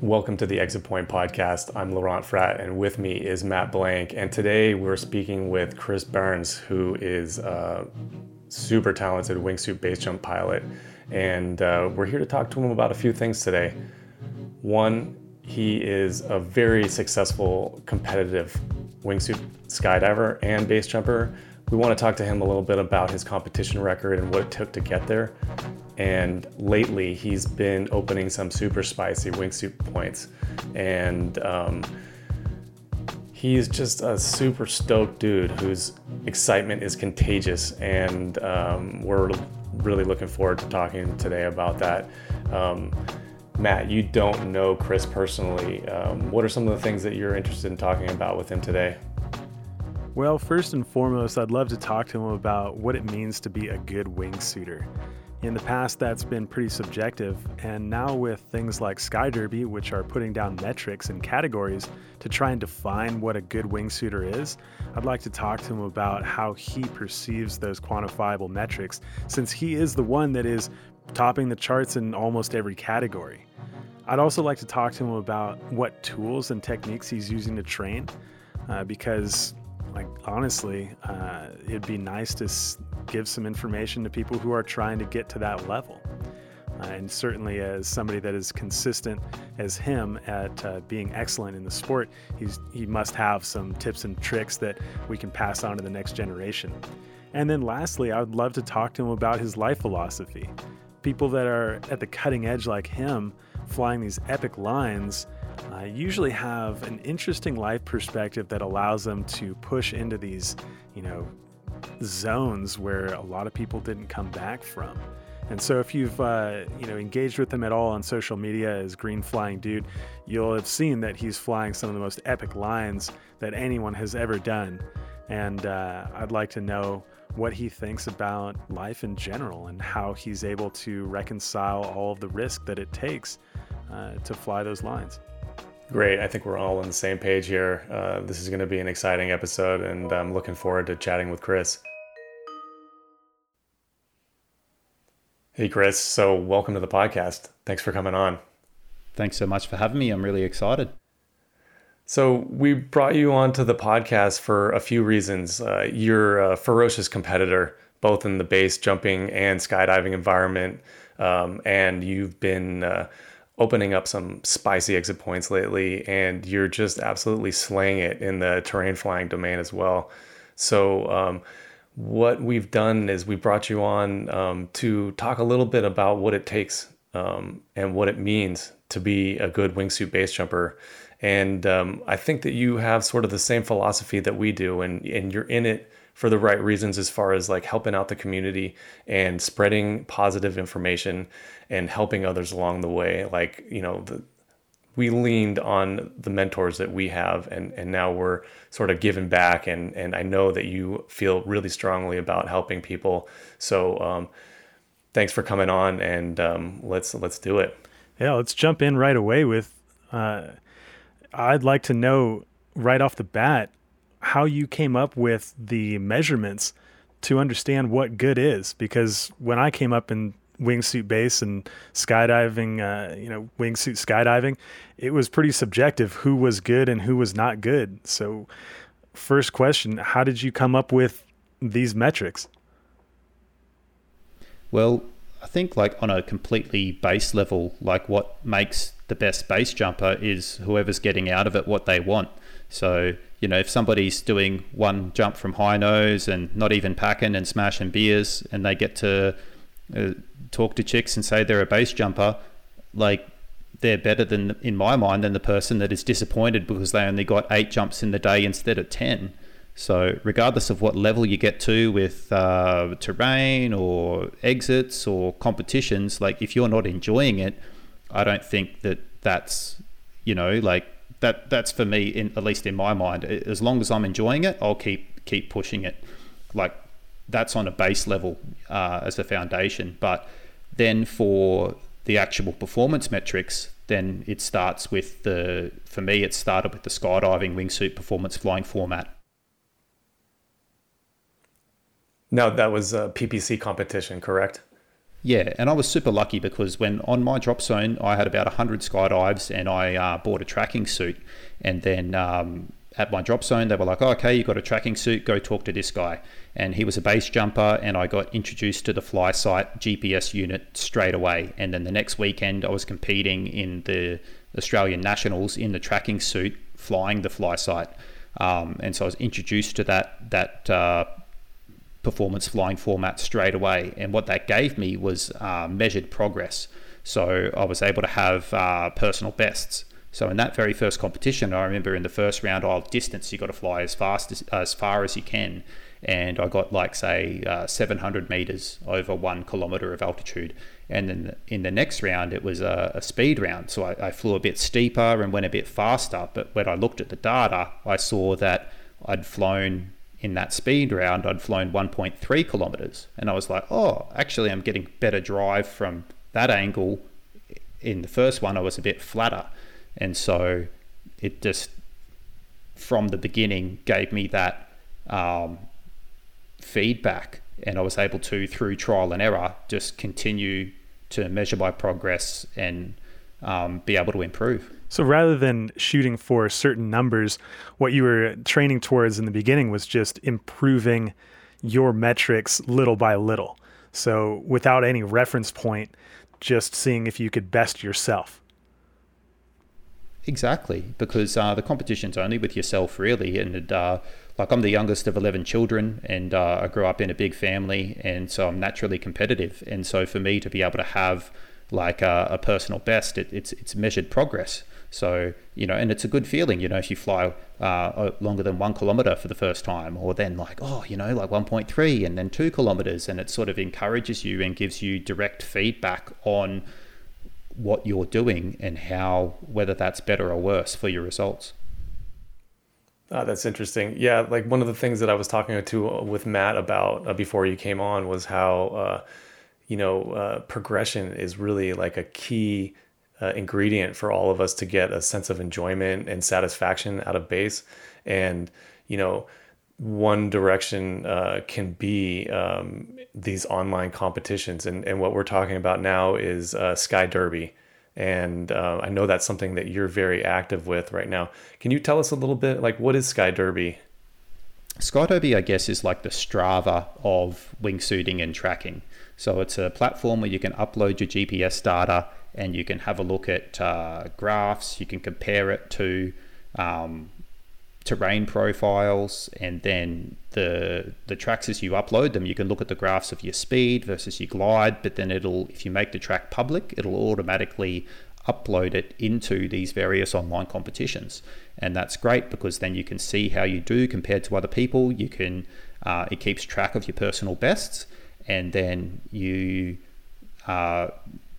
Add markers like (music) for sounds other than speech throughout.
Welcome to the Exit Point podcast. I'm Laurent Fratt, and with me is Matt Blank. And today we're speaking with Chris Byrnes, who is a super talented wingsuit base jump pilot. And uh, we're here to talk to him about a few things today. One, he is a very successful competitive wingsuit skydiver and base jumper. We want to talk to him a little bit about his competition record and what it took to get there. And lately, he's been opening some super spicy wingsuit points. And um, he's just a super stoked dude whose excitement is contagious. And um, we're really looking forward to talking today about that. Um, Matt, you don't know Chris personally. Um, what are some of the things that you're interested in talking about with him today? Well, first and foremost, I'd love to talk to him about what it means to be a good wingsuiter. In the past, that's been pretty subjective, and now with things like Skyderby, which are putting down metrics and categories to try and define what a good wingsuiter is, I'd like to talk to him about how he perceives those quantifiable metrics, since he is the one that is topping the charts in almost every category. I'd also like to talk to him about what tools and techniques he's using to train, uh, because like honestly, uh, it'd be nice to s- give some information to people who are trying to get to that level. Uh, and certainly, as somebody that is consistent as him at uh, being excellent in the sport, he's he must have some tips and tricks that we can pass on to the next generation. And then, lastly, I would love to talk to him about his life philosophy. People that are at the cutting edge like him, flying these epic lines, uh, usually have an interesting life perspective that allows them to push into these, you know, zones where a lot of people didn't come back from. And so, if you've uh, you know engaged with him at all on social media as Green Flying Dude, you'll have seen that he's flying some of the most epic lines that anyone has ever done. And uh, I'd like to know what he thinks about life in general and how he's able to reconcile all of the risk that it takes uh, to fly those lines. Great. I think we're all on the same page here. Uh, this is going to be an exciting episode, and I'm looking forward to chatting with Chris. Hey, Chris. So, welcome to the podcast. Thanks for coming on. Thanks so much for having me. I'm really excited. So, we brought you onto the podcast for a few reasons. Uh, you're a ferocious competitor, both in the base jumping and skydiving environment, um, and you've been uh, opening up some spicy exit points lately, and you're just absolutely slaying it in the terrain flying domain as well. So, um, what we've done is we brought you on um, to talk a little bit about what it takes um, and what it means to be a good wingsuit base jumper. And um, I think that you have sort of the same philosophy that we do, and, and you're in it for the right reasons as far as like helping out the community and spreading positive information and helping others along the way. Like, you know, the, we leaned on the mentors that we have and, and now we're sort of giving back and, and I know that you feel really strongly about helping people. So um, thanks for coming on and um, let's let's do it. Yeah, let's jump in right away with uh, I'd like to know right off the bat how you came up with the measurements to understand what good is because when I came up in wingsuit base and skydiving, uh, you know, wingsuit skydiving, it was pretty subjective who was good and who was not good. So, first question How did you come up with these metrics? Well, I think, like, on a completely base level, like, what makes the best base jumper is whoever's getting out of it what they want. So, you know, if somebody's doing one jump from high nose and not even packing and smashing beers and they get to uh, talk to chicks and say they're a base jumper, like they're better than, in my mind, than the person that is disappointed because they only got eight jumps in the day instead of 10. So, regardless of what level you get to with uh, terrain or exits or competitions, like if you're not enjoying it, I don't think that that's, you know, like that. That's for me, in at least in my mind. As long as I'm enjoying it, I'll keep keep pushing it. Like that's on a base level uh, as a foundation. But then for the actual performance metrics, then it starts with the, for me, it started with the skydiving wingsuit performance flying format. Now, that was a PPC competition, correct? Yeah, and I was super lucky because when on my drop zone, I had about 100 skydives and I uh, bought a tracking suit. And then um, at my drop zone, they were like, oh, okay, you've got a tracking suit, go talk to this guy. And he was a base jumper, and I got introduced to the FlySight GPS unit straight away. And then the next weekend, I was competing in the Australian Nationals in the tracking suit, flying the FlySight. Um, and so I was introduced to that that uh, performance flying format straight away. And what that gave me was uh, measured progress. So I was able to have uh, personal bests. So in that very first competition, I remember in the first round, oh, distance you got to fly as fast as, as far as you can, and I got like say uh, 700 meters over one kilometer of altitude. And then in the next round, it was a, a speed round, so I, I flew a bit steeper and went a bit faster. But when I looked at the data, I saw that I'd flown in that speed round, I'd flown 1.3 kilometers. And I was like, oh, actually, I'm getting better drive from that angle. In the first one, I was a bit flatter. And so it just, from the beginning, gave me that um, feedback. And I was able to, through trial and error, just continue to measure my progress and um, be able to improve. So rather than shooting for certain numbers, what you were training towards in the beginning was just improving your metrics little by little. So without any reference point, just seeing if you could best yourself. Exactly, because uh, the competition's only with yourself, really. And uh, like I'm the youngest of 11 children, and uh, I grew up in a big family, and so I'm naturally competitive. And so for me to be able to have like a, a personal best, it, it's it's measured progress. So, you know, and it's a good feeling, you know, if you fly uh, longer than one kilometer for the first time, or then like, oh, you know, like 1.3 and then two kilometers. And it sort of encourages you and gives you direct feedback on what you're doing and how, whether that's better or worse for your results. Oh, that's interesting. Yeah, like one of the things that I was talking to uh, with Matt about uh, before you came on was how, uh, you know, uh, progression is really like a key uh, ingredient for all of us to get a sense of enjoyment and satisfaction out of base. And, you know, one direction uh, can be um, these online competitions. And, and what we're talking about now is uh, Skyderby. And uh, I know that's something that you're very active with right now. Can you tell us a little bit, like, what is Skyderby? Sky Derby, I guess, is like the Strava of wingsuiting and tracking. So it's a platform where you can upload your GPS data and you can have a look at uh, graphs. You can compare it to um, terrain profiles, and then the the tracks as you upload them, you can look at the graphs of your speed versus your glide. But then it'll, if you make the track public, it'll automatically upload it into these various online competitions, and that's great because then you can see how you do compared to other people. You can uh, it keeps track of your personal bests, and then you uh,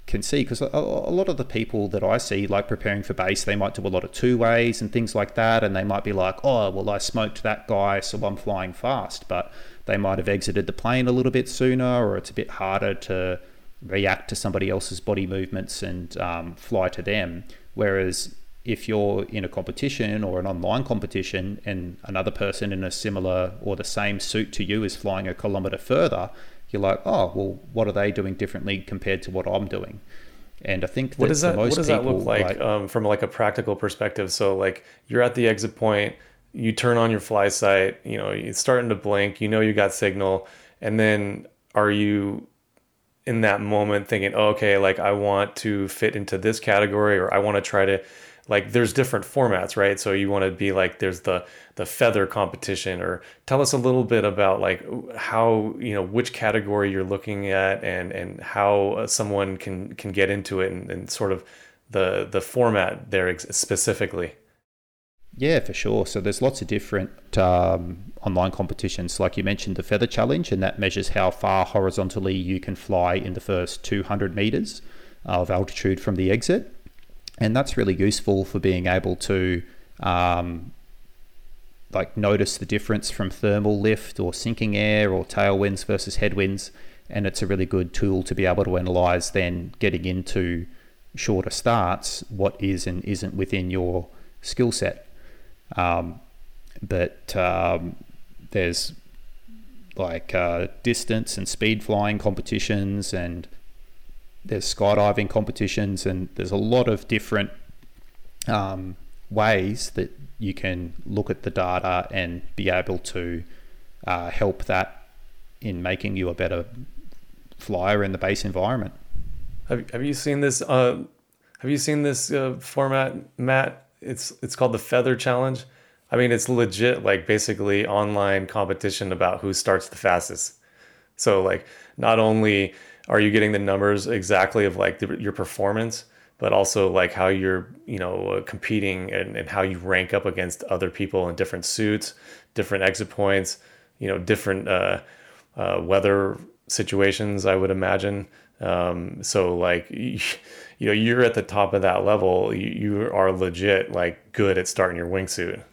can see because a, a, lot of the people that I see like preparing for base they might do a lot of two ways and things like that and they might be like oh well I smoked that guy so I'm flying fast but they might have exited the plane a little bit sooner or it's a bit harder to react to somebody else's body movements and um, fly to them. Whereas if you're in a competition or an online competition and another person in a similar or the same suit to you is flying a kilometer further you're like, oh, well, what are they doing differently compared to what I'm doing? And I think what does that what does that look like, like um, from like a practical perspective? So like you're at the exit point, you turn on your FlySight, you know, it's starting to blink, you know you got signal, and then are you in that moment thinking, oh, okay, like I want to fit into this category, or I want to try to like there's different formats right so you want to be like there's the the feather competition or tell us a little bit about like how you know which category you're looking at and and how uh, someone can can get into it and, and sort of the the format there specifically yeah, for sure. So there's lots of different um, online competitions. Like you mentioned, the Feather Challenge, and that measures how far horizontally you can fly in the first 200 meters of altitude from the exit and that's really useful for being able to um, like notice the difference from thermal lift or sinking air or tailwinds versus headwinds. And it's a really good tool to be able to analyze then getting into shorter starts what is and isn't within your skill set. Um, but um, there's like uh, distance and speed flying competitions and there's skydiving competitions, and there's a lot of different um, ways that you can look at the data and be able to uh, help that in making you a better flyer in the base environment. Have, have you seen this? Uh, have you seen this uh, format, Matt? It's it's called the Feather Challenge. I mean, it's legit, like basically online competition about who starts the fastest. So like, not only are you getting the numbers exactly of like the, your performance, but also like how you're you know uh, competing and, and how you rank up against other people in different suits different exit points you know different uh, uh, weather situations i would imagine? Um, so like (laughs) you, know you're at the top of that level. You, you are legit like good at starting your wingsuit.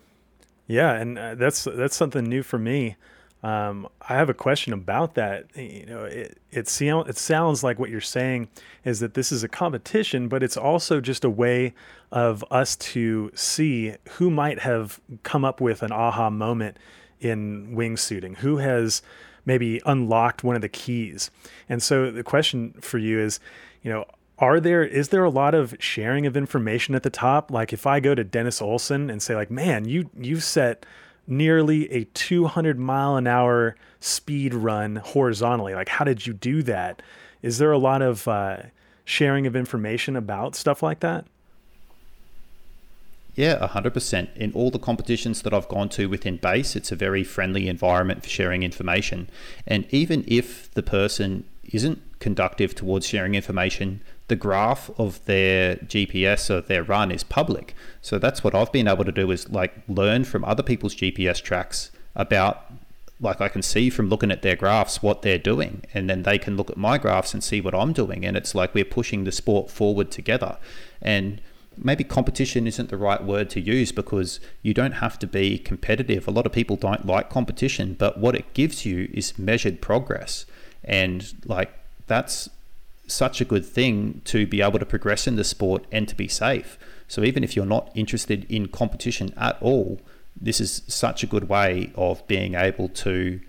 Yeah and uh, that's that's something new for me um, I have a question about that. You know, it it, sound, it sounds like what you're saying is that this is a competition, but it's also just a way of us to see who might have come up with an aha moment in wingsuiting, who has maybe unlocked one of the keys. And so the question for you is, you know, are there is there a lot of sharing of information at the top? Like if I go to Dennis Olson and say like, man, you you've set nearly a 200 mile an hour speed run horizontally. Like, how did you do that? Is there a lot of uh, sharing of information about stuff like that? Yeah, 100%. In all the competitions that I've gone to within base, it's a very friendly environment for sharing information. And even if the person isn't conductive towards sharing information, the graph of their GPS or their run is public. So that's what I've been able to do is like learn from other people's GPS tracks about like I can see from looking at their graphs what they're doing and then they can look at my graphs and see what I'm doing and it's like we're pushing the sport forward together. And maybe competition isn't the right word to use because you don't have to be competitive. A lot of people don't like competition, but what it gives you is measured progress. And like that's such a good thing to be able to progress in the sport and to be safe. So even if you're not interested in competition at all, this is such a good way of being able to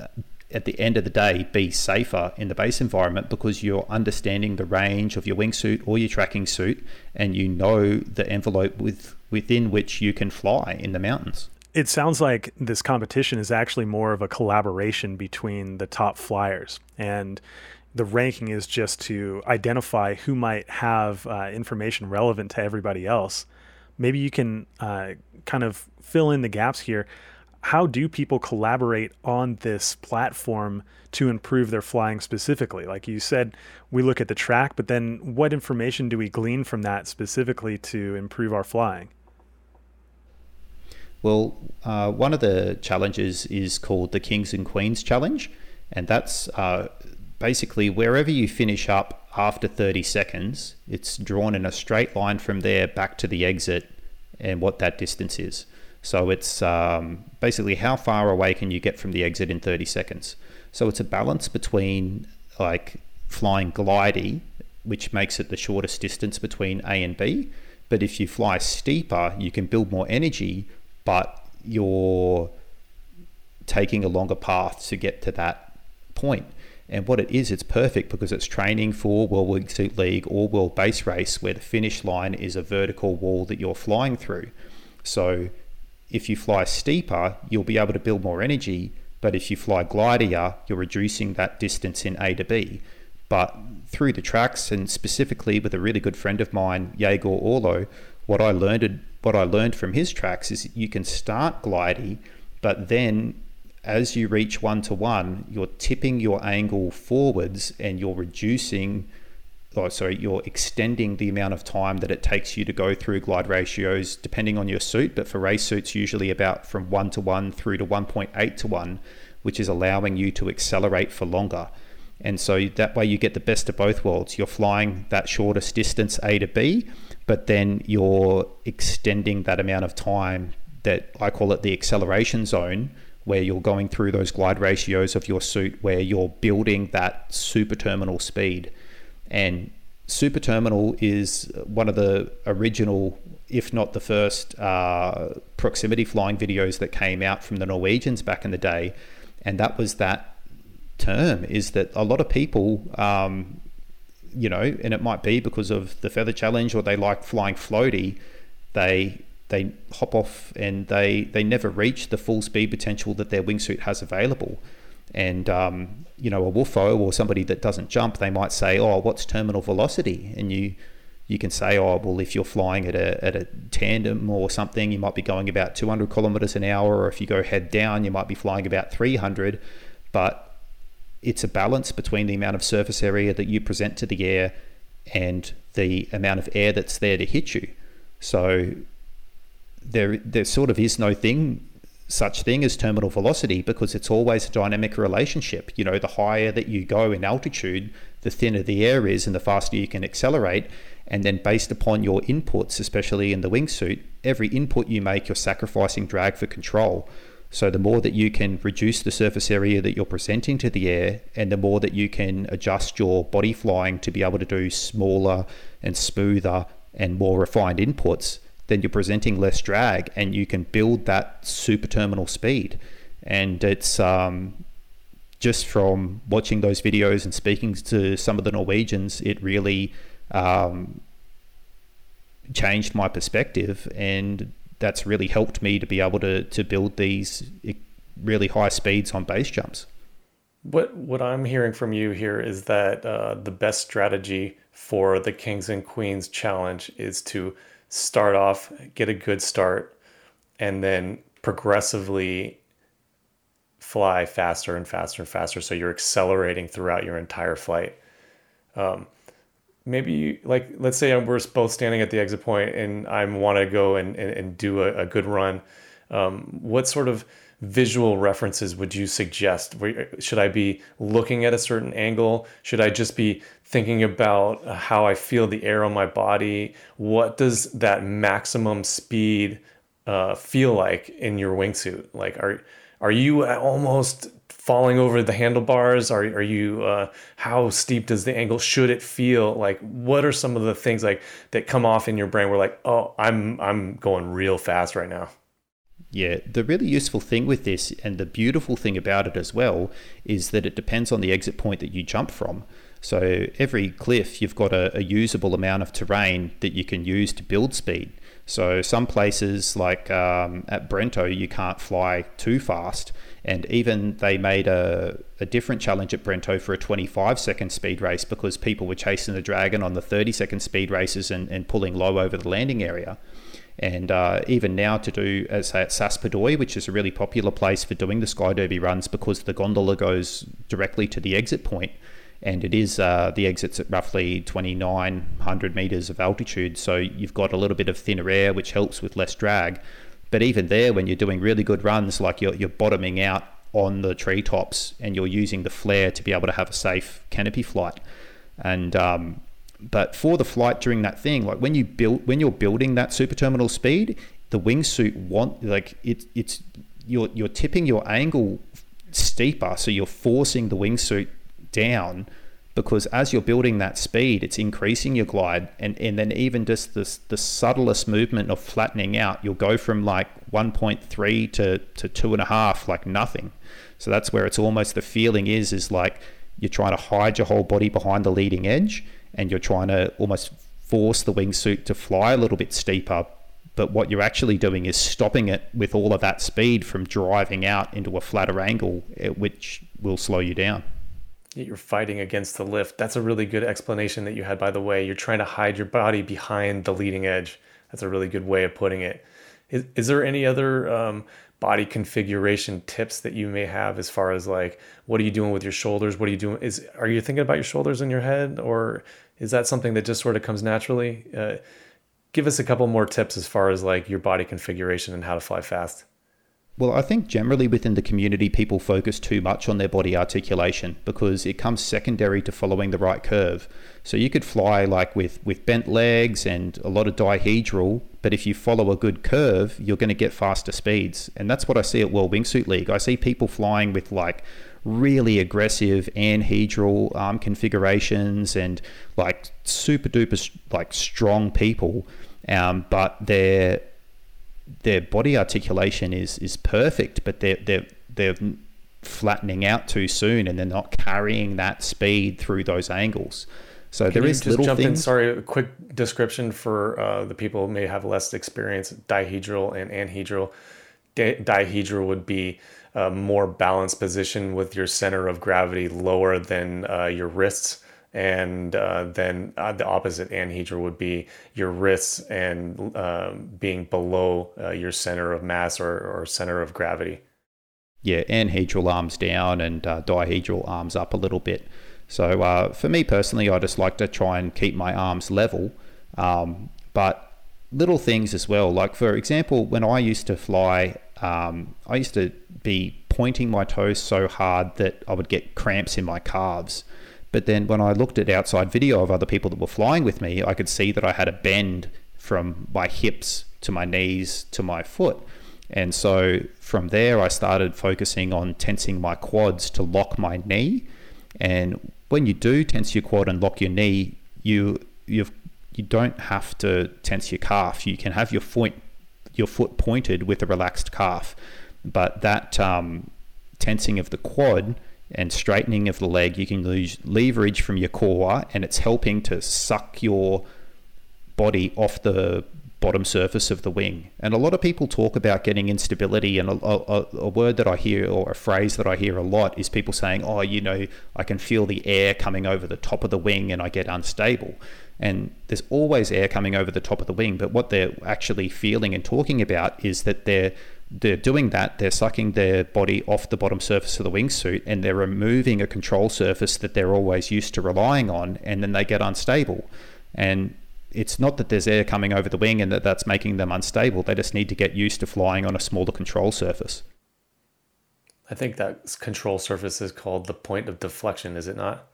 uh, at the end of the day be safer in the base environment because you're understanding the range of your wingsuit or your tracking suit and you know the envelope with within which you can fly in the mountains. It sounds like this competition is actually more of a collaboration between the top flyers and the ranking is just to identify who might have uh, information relevant to everybody else. Maybe you can uh, kind of fill in the gaps here. How do people collaborate on this platform to improve their flying specifically? Like you said, we look at the track, but then what information do we glean from that specifically to improve our flying? Well, uh, one of the challenges is called the Kings and Queens Challenge, and that's uh, basically wherever you finish up after 30 seconds, it's drawn in a straight line from there back to the exit and what that distance is. So it's um, basically how far away can you get from the exit in 30 seconds. So it's a balance between like flying glidey, which makes it the shortest distance between A and B. But if you fly steeper, you can build more energy, but you're taking a longer path to get to that point. And what it is, it's perfect because it's training for World Wingsuit League or World Base Race, where the finish line is a vertical wall that you're flying through. So if you fly steeper, you'll be able to build more energy. But if you fly glider, you're reducing that distance in A to B. But through the tracks, and specifically with a really good friend of mine, Yegor Orlo, what I learned what I learned from his tracks is you can start gliding, but then as you reach one to one, you're tipping your angle forwards and you're reducing, oh, sorry, you're extending the amount of time that it takes you to go through glide ratios depending on your suit. But for race suits, usually about from one to one through to 1.8 to one, which is allowing you to accelerate for longer. And so that way you get the best of both worlds. You're flying that shortest distance A to B, but then you're extending that amount of time that I call it the acceleration zone where you're going through those glide ratios of your suit where you're building that super terminal speed. And super terminal is one of the original, if not the first, uh, proximity flying videos that came out from the Norwegians back in the day. And that was that term is that a lot of people um, you know, and it might be because of the feather challenge or they like flying floaty, they they hop off and they they never reach the full speed potential that their wingsuit has available. And um, you know, a whuffo or somebody that doesn't jump, they might say, "Oh, what's terminal velocity?" And you you can say, "Oh, well, if you're flying at a at a tandem or something, you might be going about 200 kilometers an hour, or if you go head down, you might be flying about 300." But it's a balance between the amount of surface area that you present to the air and the amount of air that's there to hit you. So there there sort of is no thing such thing as terminal velocity because it's always a dynamic relationship. You know, the higher that you go in altitude, the thinner the air is and the faster you can accelerate. And then based upon your inputs, especially in the wingsuit, every input you make, you're sacrificing drag for control. So the more that you can reduce the surface area that you're presenting to the air, and the more that you can adjust your body flying to be able to do smaller and smoother and more refined inputs, then you're presenting less drag and you can build that super terminal speed. And it's um, just from watching those videos and speaking to some of the Norwegians, it really um, changed my perspective. And that's really helped me to be able to to build these really high speeds on base jumps. What what I'm hearing from you here is that uh, the best strategy for the Kings and Queens challenge is to start off, get a good start, and then progressively fly faster and faster and faster. So you're accelerating throughout your entire flight. Um, maybe like let's say we're both standing at the exit point and I want to go and, and, and do a, a, good run. Um, what sort of visual references would you suggest? Should I be looking at a certain angle? Should I just be thinking about how I feel the air on my body? What does that maximum speed uh, feel like in your wingsuit? Like, are are you almost falling over the handlebars? Are, are you, uh, how steep does the angle? Should it feel like, what are some of the things like that come off in your brain where like, oh, I'm, I'm going real fast right now. Yeah, the really useful thing with this and the beautiful thing about it as well is that it depends on the exit point that you jump from. So every cliff, you've got a, a usable amount of terrain that you can use to build speed. So some places like um, at Brento, you can't fly too fast. And even they made a, a different challenge at Brento for a 25 second speed race because people were chasing the Dragon on the 30 second speed races and, and pulling low over the landing area. And uh, even now to do, as say, at Sass Pordoi, which is a really popular place for doing the Skyderby runs because the gondola goes directly to the exit point and it is uh, the exits at roughly 2,900 meters of altitude. So you've got a little bit of thinner air, which helps with less drag. But even there, when you're doing really good runs, like you're, you're bottoming out on the treetops and you're using the flare to be able to have a safe canopy flight. And um, but for the flight during that thing, like when you build when you're building that super terminal speed, the wingsuit want like it, it's you're you're tipping your angle steeper, so you're forcing the wingsuit down because as you're building that speed, it's increasing your glide, and, and then even just this the subtlest movement of flattening out, you'll go from like 1.3 to to two and a half, like nothing. So that's where it's almost the feeling is is like you're trying to hide your whole body behind the leading edge, and you're trying to almost force the wingsuit to fly a little bit steeper. But what you're actually doing is stopping it with all of that speed from driving out into a flatter angle, eh, which will slow you down you're fighting against the lift. That's a really good explanation that you had, by the way. You're trying to hide your body behind the leading edge. That's a really good way of putting it. Is, is there any other um, body configuration tips that you may have as far as like what are you doing with your shoulders? What are you doing? Is are you thinking about your shoulders in your head, or is that something that just sort of comes naturally? Uh, give us a couple more tips as far as like your body configuration and how to fly fast. Well, I think generally within the community, people focus too much on their body articulation because it comes secondary to following the right curve. So you could fly like with, with bent legs and a lot of dihedral, but if you follow a good curve, you're going to get faster speeds. And that's what I see at World Wingsuit League. I see people flying with like really aggressive anhedral arm configurations and like super duper like strong people, um, but they're their body articulation is is perfect, but they're they're they're flattening out too soon, and they're not carrying that speed through those angles. So Can there is little jump things. In, sorry, a quick description for uh, the people who may have less experience. Dihedral and anhedral. dihedral would be a more balanced position with your center of gravity lower than uh, your wrists and uh, then uh, the opposite anhedral would be your wrists and uh, being below uh, your center of mass or, or, center of gravity. Yeah, anhedral arms down and uh, dihedral arms up a little bit. So for me personally, I just like to try and keep my arms level, um, but little things as well. Like for example, when I used to fly, um, I used to be pointing my toes so hard that I would get cramps in my calves. But then when I looked at outside video of other people that were flying with me, I could see that I had a bend from my hips to my knees to my foot. And so from there, I started focusing on tensing my quads to lock my knee. And when you do tense your quad and lock your knee, you you've you don't have to tense your calf. You can have your foot your foot pointed with a relaxed calf, but that um, tensing of the quad and straightening of the leg, you can lose leverage from your core, and it's helping to suck your body off the bottom surface of the wing. And a lot of people talk about getting instability, and a, a, a, word that I hear or a phrase that I hear a lot is people saying, "Oh, you know, I can feel the air coming over the top of the wing, and I get unstable." And there's always air coming over the top of the wing, but what they're actually feeling and talking about is that they're they're doing that. They're sucking their body off the bottom surface of the wingsuit and they're removing a control surface that they're always used to relying on, and then they get unstable. And it's not that there's air coming over the wing and that that's making them unstable. They just need to get used to flying on a smaller control surface. I think that control surface is called the point of deflection, is it not?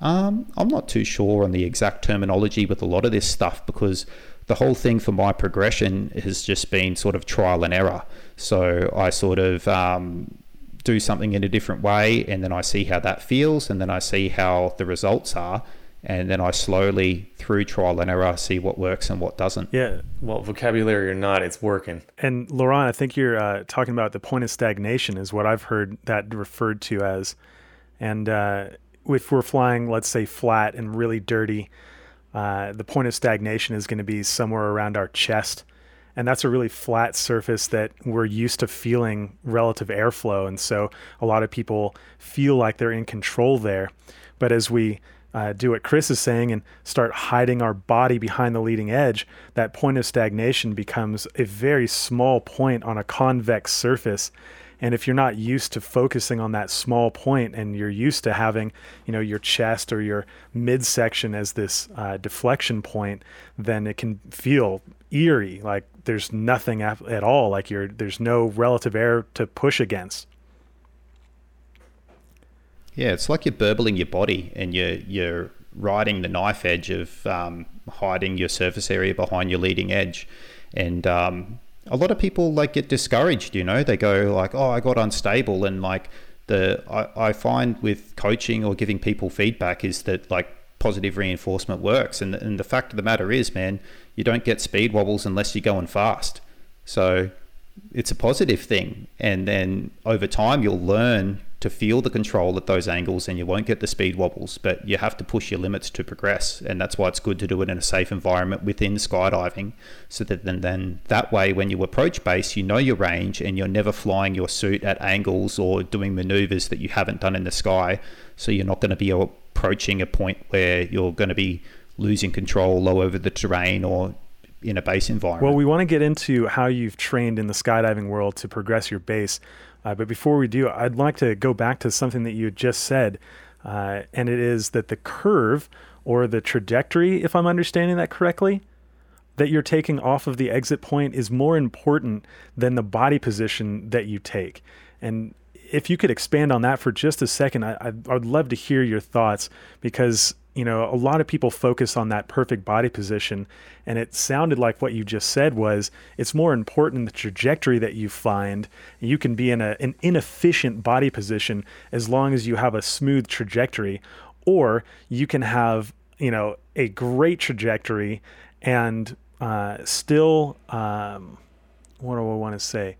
Um, I'm not too sure on the exact terminology with a lot of this stuff because the whole thing for my progression has just been sort of trial and error. So I sort of um, do something in a different way, and then I see how that feels, and then I see how the results are, and then I slowly, through trial and error, see what works and what doesn't. Yeah. Well, vocabulary or not, it's working. And Laurent, I think you're uh, talking about the point of stagnation, is what I've heard that referred to as. And uh, if we're flying, let's say, flat and really dirty, uh, the point of stagnation is going to be somewhere around our chest. And that's a really flat surface that we're used to feeling relative airflow. And so a lot of people feel like they're in control there. But as we uh, do what Chris is saying and start hiding our body behind the leading edge, that point of stagnation becomes a very small point on a convex surface and if you're not used to focusing on that small point and you're used to having, you know, your chest or your midsection as this uh, deflection point, then it can feel eerie, like there's nothing at all, like you're there's no relative air to push against. Yeah, it's like you're burbling your body and you're you're riding the knife edge of um, hiding your surface area behind your leading edge, and um, a lot of people like get discouraged you know? They go like oh i got unstable and like the I, I find with coaching or giving people feedback is that like positive reinforcement works and, and the fact of the matter is man you don't get speed wobbles unless you're going fast. So it's a positive thing and then over time you'll learn to feel the control at those angles and you won't get the speed wobbles, but you have to push your limits to progress. And that's why it's good to do it in a safe environment within skydiving so that then, then that way when you approach base, you know your range and you're never flying your suit at angles or doing maneuvers that you haven't done in the sky. So you're not going to be approaching a point where you're going to be losing control low over the terrain or in a base environment. Well, we want to get into how you've trained in the skydiving world to progress your base. Uh, but before we do, I'd like to go back to something that you just said, uh, and it is that the curve or the trajectory, if I'm understanding that correctly, that you're taking off of the exit point is more important than the body position that you take. And if you could expand on that for just a second, I, I, would love to hear your thoughts because you know, a lot of people focus on that perfect body position. And it sounded like what you just said was it's more important the trajectory that you find. You can be in a, an inefficient body position as long as you have a smooth trajectory, or you can have, you know, a great trajectory and uh, still, um, what do I want to say?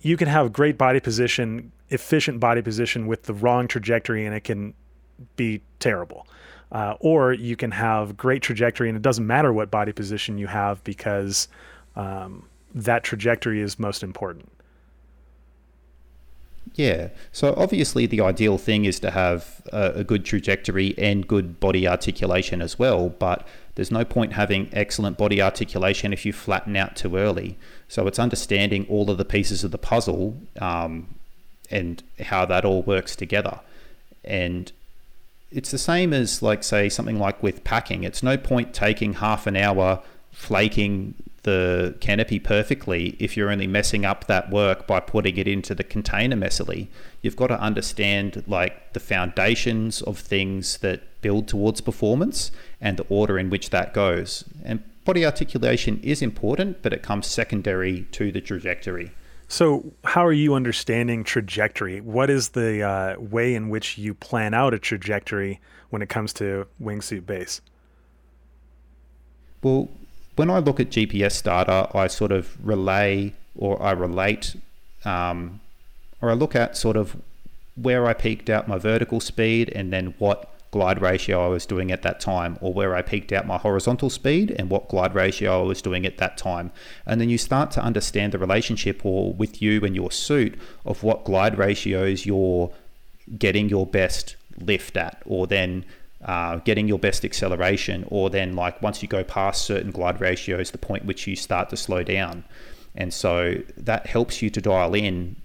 You can have great body position, efficient body position with the wrong trajectory, and it can be terrible. Uh, or you can have great trajectory, and it doesn't matter what body position you have because um, that trajectory is most important. Yeah. So obviously, the ideal thing is to have a, a, good trajectory and good body articulation as well. But there's no point having excellent body articulation if you flatten out too early. So it's understanding all of the pieces of the puzzle um, and how that all works together. And it's the same as, like, say, something like with packing. It's no point taking half an hour flaking the canopy perfectly if you're only messing up that work by putting it into the container messily. You've got to understand like the foundations of things that build towards performance and the order in which that goes. And body articulation is important, but it comes secondary to the trajectory. So, how are you understanding trajectory? What is the uh, way in which you plan out a trajectory when it comes to wingsuit base? Well, when I look at GPS data, I sort of relay or I relate, um, or I look at sort of where I peaked out my vertical speed and then what glide ratio I was doing at that time, or where I peaked out my horizontal speed and what glide ratio I was doing at that time. And then you start to understand the relationship or with you and your suit of what glide ratios you're getting your best lift at, or then uh, getting your best acceleration, or then like once you go past certain glide ratios, the point which you start to slow down. And so that helps you to dial in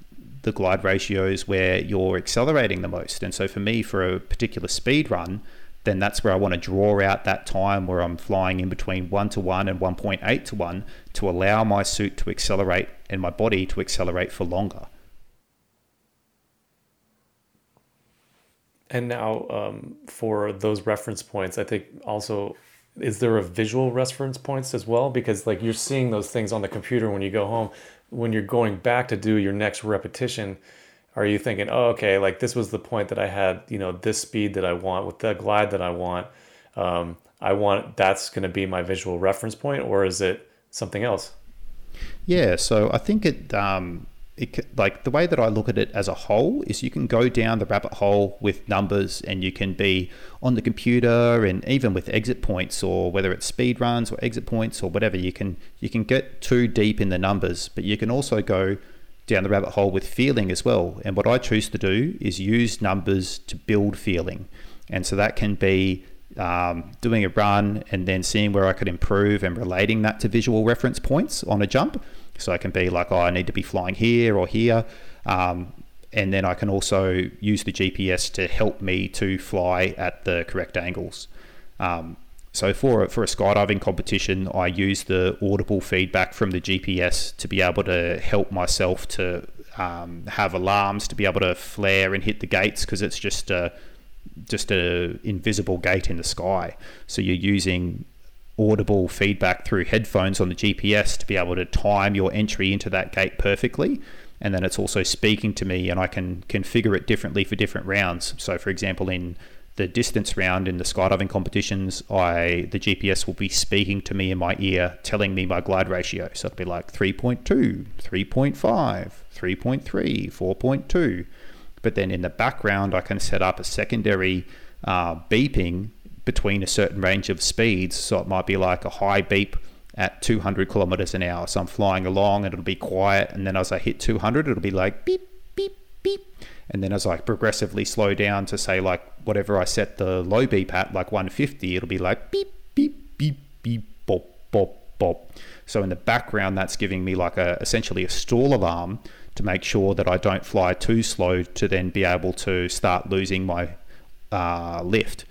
the glide ratios where you're accelerating the most. And so for me, for a particular speed run, then that's where I want to draw out that time where I'm flying in between 1 to 1 and 1.8 to 1 to allow my suit to accelerate and my body to accelerate for longer. And now, um, for those reference points, I think also is there a visual reference points as well? Because like you're seeing those things on the computer when you go home. When you're going back to do your next repetition, are you thinking, oh, okay, like this was the point that I had, you know, this speed that I want with the glide that I want. Um, I want that's going to be my visual reference point, or is it something else? Yeah, so I think it um, it, like the way that I look at it as a whole is you can go down the rabbit hole with numbers and you can be on the computer and even with exit points or whether it's speed runs or exit points or whatever you can you can get too deep in the numbers but you can also go down the rabbit hole with feeling as well. And what I choose to do is use numbers to build feeling. And so that can be um, doing a run and then seeing where I could improve and relating that to visual reference points on a jump so I can be like, oh, I need to be flying here or here. Um, and then I can also use the GPS to help me to fly at the correct angles. Um, so for for a skydiving competition, I use the audible feedback from the GPS to be able to help myself to um, have alarms to be able to flare and hit the gates because it's just a just a invisible gate in the sky. So you're using audible feedback through headphones on the GPS to be able to time your entry into that gate perfectly. And then it's also speaking to me, and I can configure it differently for different rounds. So, for example, in the distance round in the skydiving competitions, I the GPS will be speaking to me in my ear, telling me my glide ratio. So it'll be like 3.2, 3.5, 3.3, 4.2. But then in the background, I can set up a secondary uh, beeping between a certain range of speeds. So it might be like a high beep at 200 kilometers an hour. So I'm flying along and it'll be quiet. And then as I hit 200, it'll be like beep, beep, beep. And then as I progressively slow down to say like whatever I set the low beep at, like 150, it'll be like beep, beep, beep, beep, bop, bop, bop. So in the background, that's giving me like a essentially a stall alarm to make sure that I don't fly too slow to then be able to start losing my uh, lift.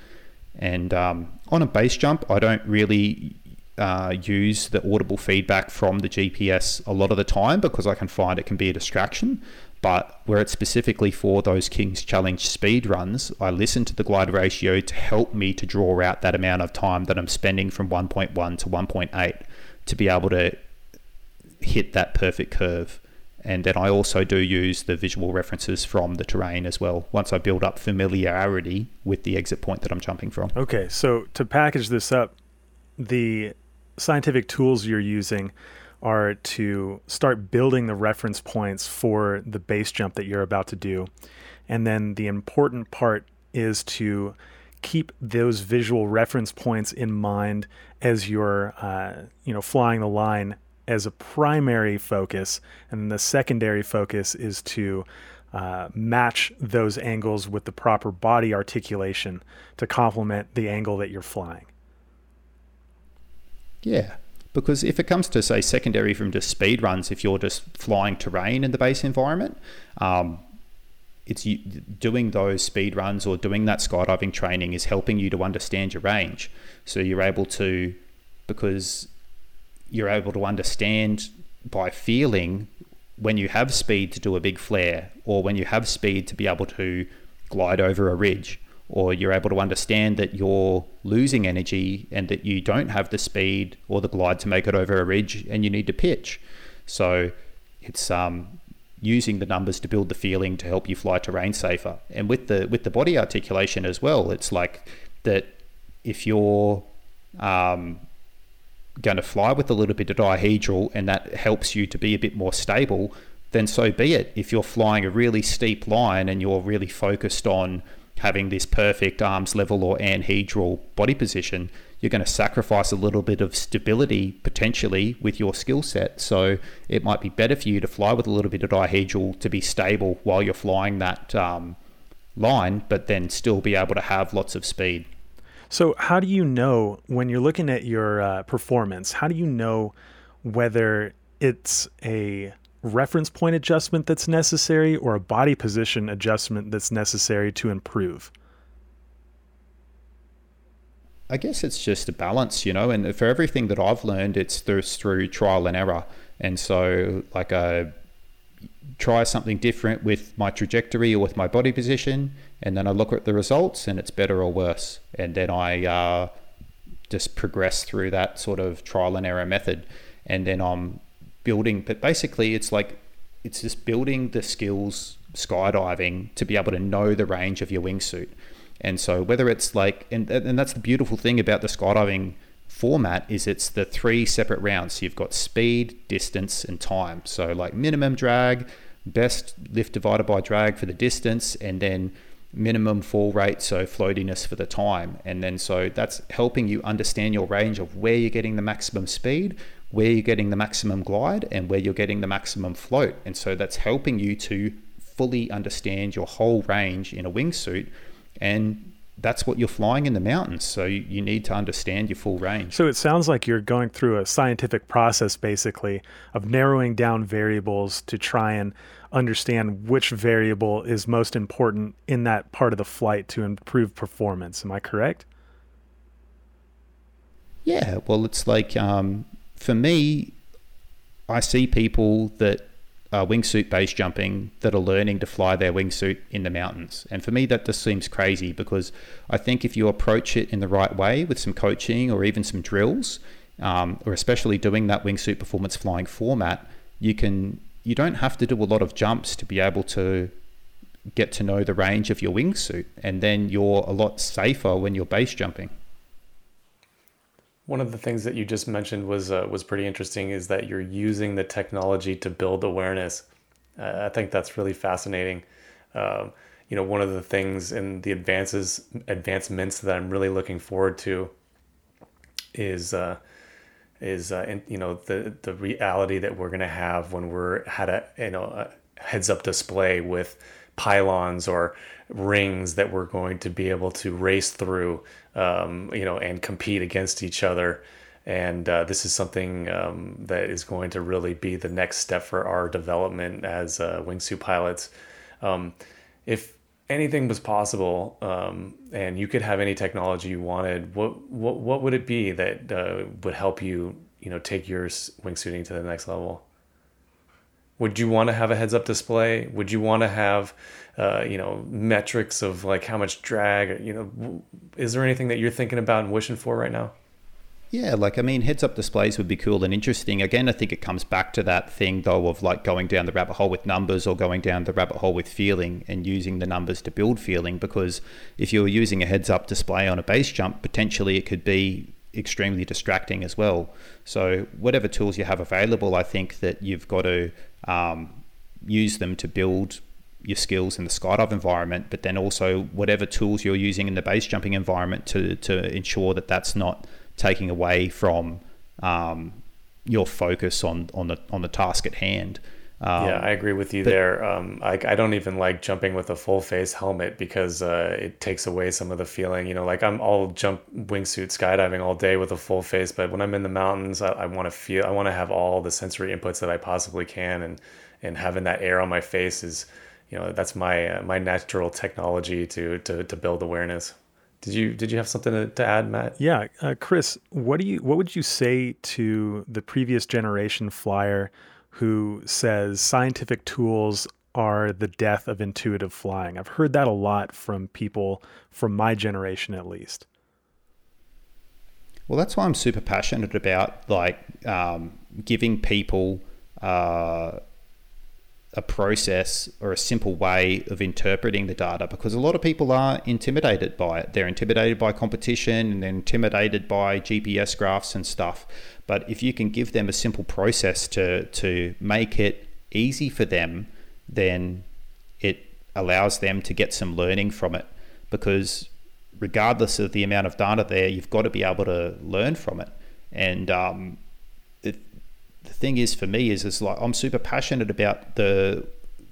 And um, on a base jump, I don't really uh, use the audible feedback from the GPS a lot of the time because I can find it can be a distraction. But where it's specifically for those King's Challenge speed runs, I listen to the glide ratio to help me to draw out that amount of time that I'm spending from 1.1 to 1.8 to be able to hit that perfect curve. And then I also do use the visual references from the terrain as well once I build up familiarity with the exit point that I'm jumping from. Okay, so to package this up, the scientific tools you're using are to start building the reference points for the base jump that you're about to do. And then the important part is to keep those visual reference points in mind as you're, uh, you know, flying the line as a primary focus, and the secondary focus is to uh, match those angles with the proper body articulation to complement the angle that you're flying. Yeah, because if it comes to say secondary from just speed runs, if you're just flying terrain in the base environment, um, it's doing those speed runs or doing that skydiving training is helping you to understand your range. So you're able to, because you're able to understand by feeling when you have speed to do a big flare or when you have speed to be able to glide over a ridge or you're able to understand that you're losing energy and that you don't have the speed or the glide to make it over a ridge and you need to pitch. So it's um, using the numbers to build the feeling to help you fly terrain safer. And with the with the body articulation as well, it's like that if you're um, going to fly with a little bit of dihedral and that helps you to be a bit more stable, then so be it. If you're flying a really steep line and you're really focused on having this perfect arms level or anhedral body position, you're going to sacrifice a little bit of stability potentially with your skill set. So it might be better for you to fly with a little bit of dihedral to be stable while you're flying that um, line, but then still be able to have lots of speed. So, how do you know when you're looking at your uh, performance? How do you know whether it's a reference point adjustment that's necessary or a body position adjustment that's necessary to improve? I guess it's just a balance, you know, and for everything that I've learned, it's through, through trial and error. And so, like, I try something different with my trajectory or with my body position, and then I look at the results and it's better or worse. And then I uh, just progress through that sort of trial and error method. And then I'm building, but basically it's like it's just building the skills skydiving to be able to know the range of your wingsuit. And so whether it's like, and, and that's the beautiful thing about the skydiving format is it's the three separate rounds. So you've got speed, distance, and time. So like minimum drag, best lift divided by drag for the distance, and then minimum fall rate, so floatiness for the time. And then so that's helping you understand your range of where you're getting the maximum speed, where you're getting the maximum glide, and where you're getting the maximum float. And so that's helping you to fully understand your whole range in a wingsuit. And that's what you're flying in the mountains. So you, you, need to understand your full range. So it sounds like you're going through a scientific process basically of narrowing down variables to try and understand which variable is most important in that part of the flight to improve performance. Am I correct? Yeah, well, it's like um, for me, I see people that are wingsuit base jumping that are learning to fly their wingsuit in the mountains. And for me, that just seems crazy because I think if you approach it in the right way with some coaching or even some drills, um, or especially doing that wingsuit performance flying format, you can you don't have to do a lot of jumps to be able to get to know the range of your wingsuit, and then you're a lot safer when you're base jumping. One of the things that you just mentioned was uh, was pretty interesting is that you're using the technology to build awareness. Uh, I think that's really fascinating. Um, you know, one of the things in the advances advancements that I'm really looking forward to is uh, is uh, you know the the reality that we're to have when we're had a you know a heads up display with pylons or rings that we're going to be able to race through um, you know and compete against each other and uh, this is something um, that is going to really be the next step for our development as uh, wingsuit pilots um, if anything was possible um, and you could have any technology you wanted, what what what would it be that uh, would help you you know take your wingsuiting to the next level? Would you want to have a heads up display? Would you want to have uh, you know metrics of like how much drag? You know, is there anything that you're thinking about and wishing for right now? Yeah, like I mean, heads up displays would be cool and interesting. Again, I think it comes back to that thing though of like going down the rabbit hole with numbers or going down the rabbit hole with feeling and using the numbers to build feeling. Because if you're using a heads up display on a base jump, potentially it could be extremely distracting as well. So, whatever tools you have available, I think that you've got to um, use them to build your skills in the skydive environment, but then also whatever tools you're using in the base jumping environment to to ensure that that's not taking away from um, your focus on on the on the task at hand. Um, yeah, I agree with you but, there. Um, I, I don't even like jumping with a full face helmet because uh, it takes away some of the feeling. You know, like I'm all jump wingsuit skydiving all day with a full face, but when I'm in the mountains, I, I want to feel, I want to have all the sensory inputs that I possibly can, and and having that air on my face is, you know, that's my uh, my natural technology to to to build awareness. Did you did you have something to, to add, Matt? Yeah, uh, Chris, what do you what would you say to the previous generation flyer? who says scientific tools are the death of intuitive flying. I've heard that a lot from people from my generation, at least. Well, that's why I'm super passionate about like um, giving people uh, a process or a simple way of interpreting the data because a lot of people are intimidated by it. They're intimidated by competition and they're intimidated by GPS graphs and stuff. But if you can give them a simple process to, to make it easy for them, then it allows them to get some learning from it. Because regardless of the amount of data there, you've got to be able to learn from it. And um, thing is for me is, is like I'm super passionate about the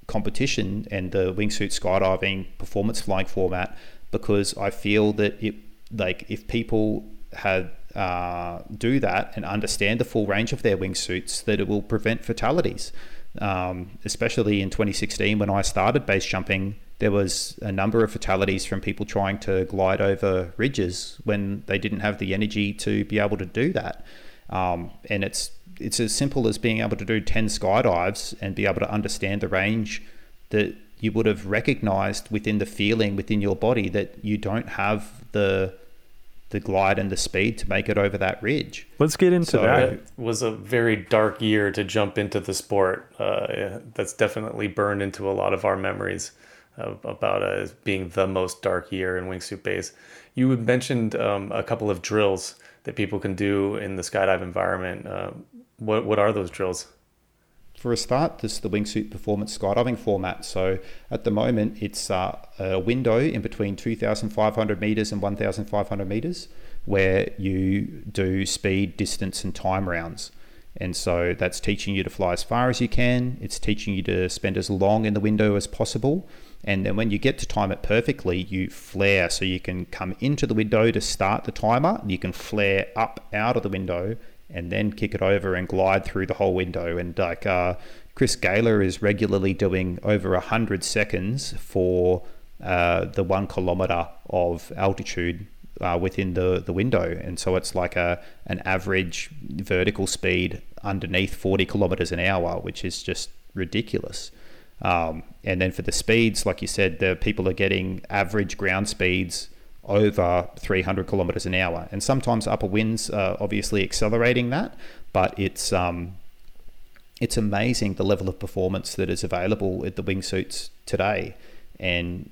competition and the wingsuit skydiving performance flying format because I feel that it like if people had uh, do that and understand the full range of their wingsuits, that it will prevent fatalities. Um, especially in 2016 when I started base jumping, there was a number of fatalities from people trying to glide over ridges when they didn't have the energy to be able to do that. Um, and it's it's as simple as being able to do 10 skydives and be able to understand the range that you would have recognized within the feeling within your body that you don't have the the glide and the speed to make it over that ridge. Let's get into so that. It was a very dark year to jump into the sport. Uh, that's definitely burned into a lot of our memories of, about it as being the most dark year in wingsuit base. You had mentioned um, a couple of drills that people can do in the skydive environment. Uh, what what are those drills? For a start, this is the wingsuit performance skydiving format. So at the moment, it's uh, a window in between 2,500 meters and 1,500 meters where you do speed, distance, and time rounds. And so that's teaching you to fly as far as you can. It's teaching you to spend as long in the window as possible. And then when you get to time it perfectly, you flare. So you can come into the window to start the timer. You can flare up out of the window and then kick it over and glide through the whole window. And like uh, Chris Geiler is regularly doing over a hundred seconds for uh, the one kilometer of altitude uh, within the, the window. And so it's like a an average vertical speed underneath 40 kilometers an hour, which is just ridiculous. Um, and then for the speeds, like you said, the people are getting average ground speeds over 300 kilometers an hour. And sometimes upper winds are obviously accelerating that, but it's um, it's amazing the level of performance that is available at the wingsuits today. And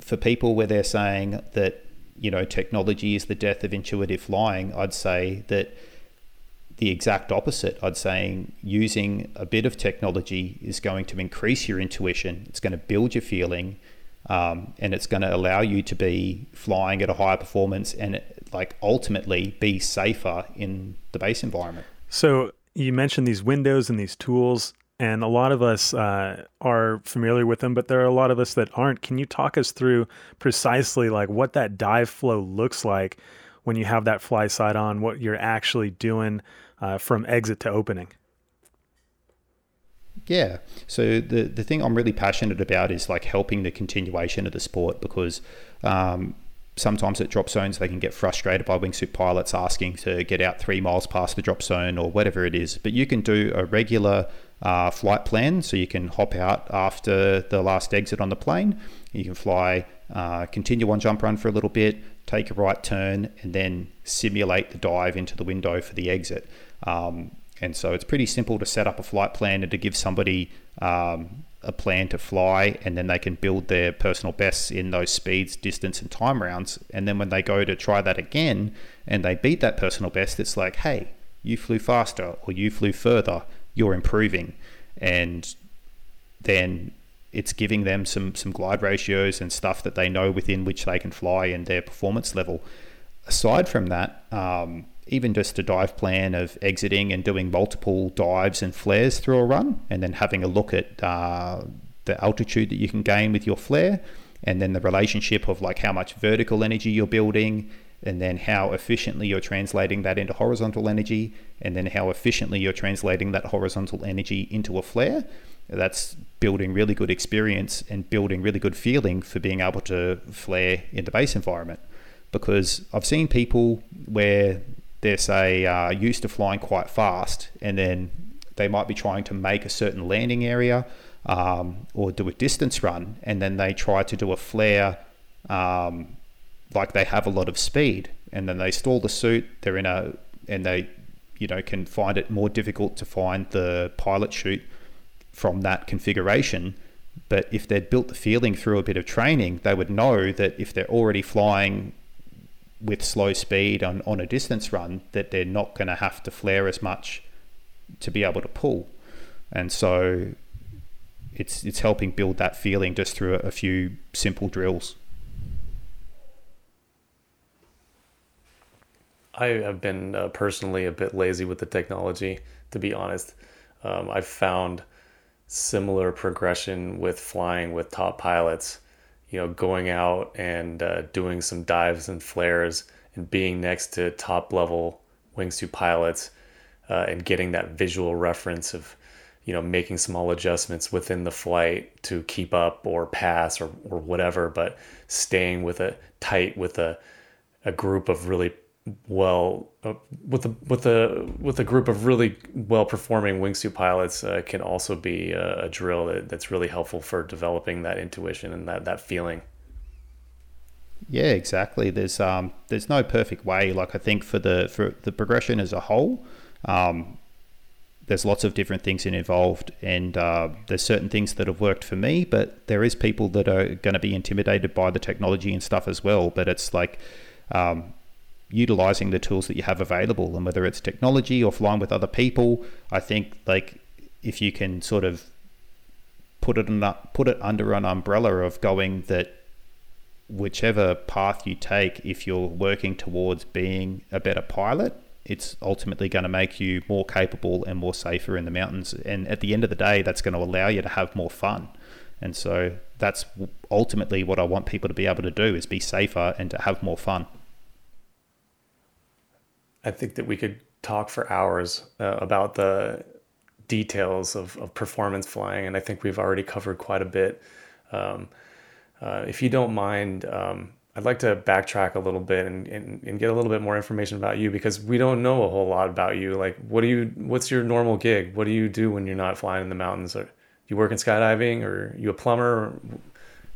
for people where they're saying that you know technology is the death of intuitive flying, I'd say that the exact opposite. I'd say using a bit of technology is going to increase your intuition. It's going to build your feeling um, and it's going to allow you to be flying at a higher performance and like ultimately be safer in the base environment. So you mentioned these windows and these tools, and a lot of us uh, are familiar with them, but there are a lot of us that aren't. Can you talk us through precisely like what that dive flow looks like when you have that FlySight on, what you're actually doing uh, from exit to opening? Yeah. So the the thing I'm really passionate about is like helping the continuation of the sport because um, sometimes at drop zones they can get frustrated by wingsuit pilots asking to get out three miles past the drop zone or whatever it is. But you can do a regular uh, flight plan, so you can hop out after the last exit on the plane. You can fly, uh, continue on jump run for a little bit, take a right turn, and then simulate the dive into the window for the exit. Um, and so it's pretty simple to set up a flight plan and to give somebody um, a plan to fly, and then they can build their personal bests in those speeds, distance, and time rounds. And then when they go to try that again and they beat that personal best, it's like, hey, you flew faster or you flew further, you're improving. And then it's giving them some some glide ratios and stuff that they know within which they can fly and their performance level. Aside from that, um, even just a dive plan of exiting and doing multiple dives and flares through a run, and then having a look at uh, the altitude that you can gain with your flare, and then the relationship of like how much vertical energy you're building, and then how efficiently you're translating that into horizontal energy, and then how efficiently you're translating that horizontal energy into a flare. That's building really good experience and building really good feeling for being able to flare in the base environment. Because I've seen people where they're say uh, used to flying quite fast, and then they might be trying to make a certain landing area um, or do a distance run, and then they try to do a flare um, like they have a lot of speed, and then they stall the suit. They're in a and they you know can find it more difficult to find the pilot chute from that configuration. But if they'd built the feeling through a bit of training, they would know that if they're already flying with slow speed on, on a distance run that they're not going to have to flare as much to be able to pull. And so it's it's helping build that feeling just through a, a few simple drills. I have been uh, personally a bit lazy with the technology, to be honest. Um, I've found similar progression with flying with top pilots you know, going out and uh, doing some dives and flares and being next to top level wingsuit pilots uh, and getting that visual reference of, you know, making small adjustments within the flight to keep up or pass or, or whatever, but staying with a tight with a, a group of really well uh, with a with a with a group of really well performing wingsuit pilots uh, can also be a, a drill that, that's really helpful for developing that intuition and that that feeling. Yeah, exactly. There's um there's no perfect way. Like I think for the for the progression as a whole, um, there's lots of different things involved, and uh, there's certain things that have worked for me, but there is people that are going to be intimidated by the technology and stuff as well. But it's like um, utilizing the tools that you have available and whether it's technology or flying with other people i think like if you can sort of put it in, put it under an umbrella of going that whichever path you take if you're working towards being a better pilot it's ultimately going to make you more capable and more safer in the mountains and at the end of the day that's going to allow you to have more fun and so that's ultimately what I want people to be able to do is be safer and to have more fun. I think that we could talk for hours uh, about the details of, of performance flying, and I think we've already covered quite a bit. Um, uh, if you don't mind, um, I'd like to backtrack a little bit and, and, and, get a little bit more information about you because we don't know a whole lot about you. Like, what do you? What's your normal gig? What do you do when you're not flying in the mountains? Or you work in skydiving, or you a plumber?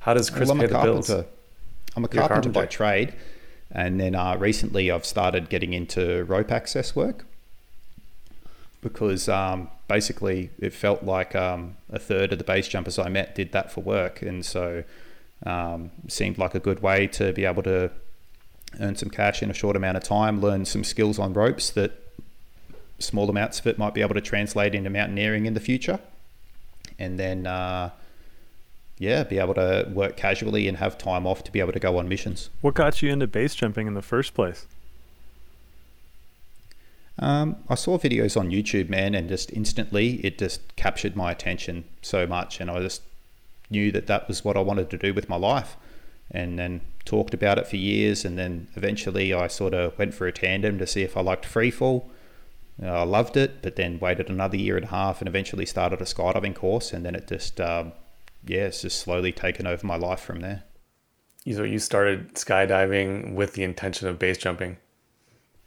How does Chris well, pay the bills? I'm a carpenter, carpenter by trade. And then uh, recently I've started getting into rope access work because um, basically it felt like um, a third of the base jumpers I met did that for work. And so um, seemed like a good way to be able to earn some cash in a short amount of time, learn some skills on ropes that small amounts of it might be able to translate into mountaineering in the future. And then uh, yeah, be able to work casually and have time off to be able to go on missions. What got you into base jumping in the first place? Um, I saw videos on YouTube, man, and just instantly it just captured my attention so much, and I just knew that that was what I wanted to do with my life, and then talked about it for years, and then eventually I sort of went for a tandem to see if I liked freefall. I loved it, but then waited another year and a half, and eventually started a skydiving course, and then it just um, yeah, it's just slowly taken over my life from there. So you started skydiving with the intention of base jumping?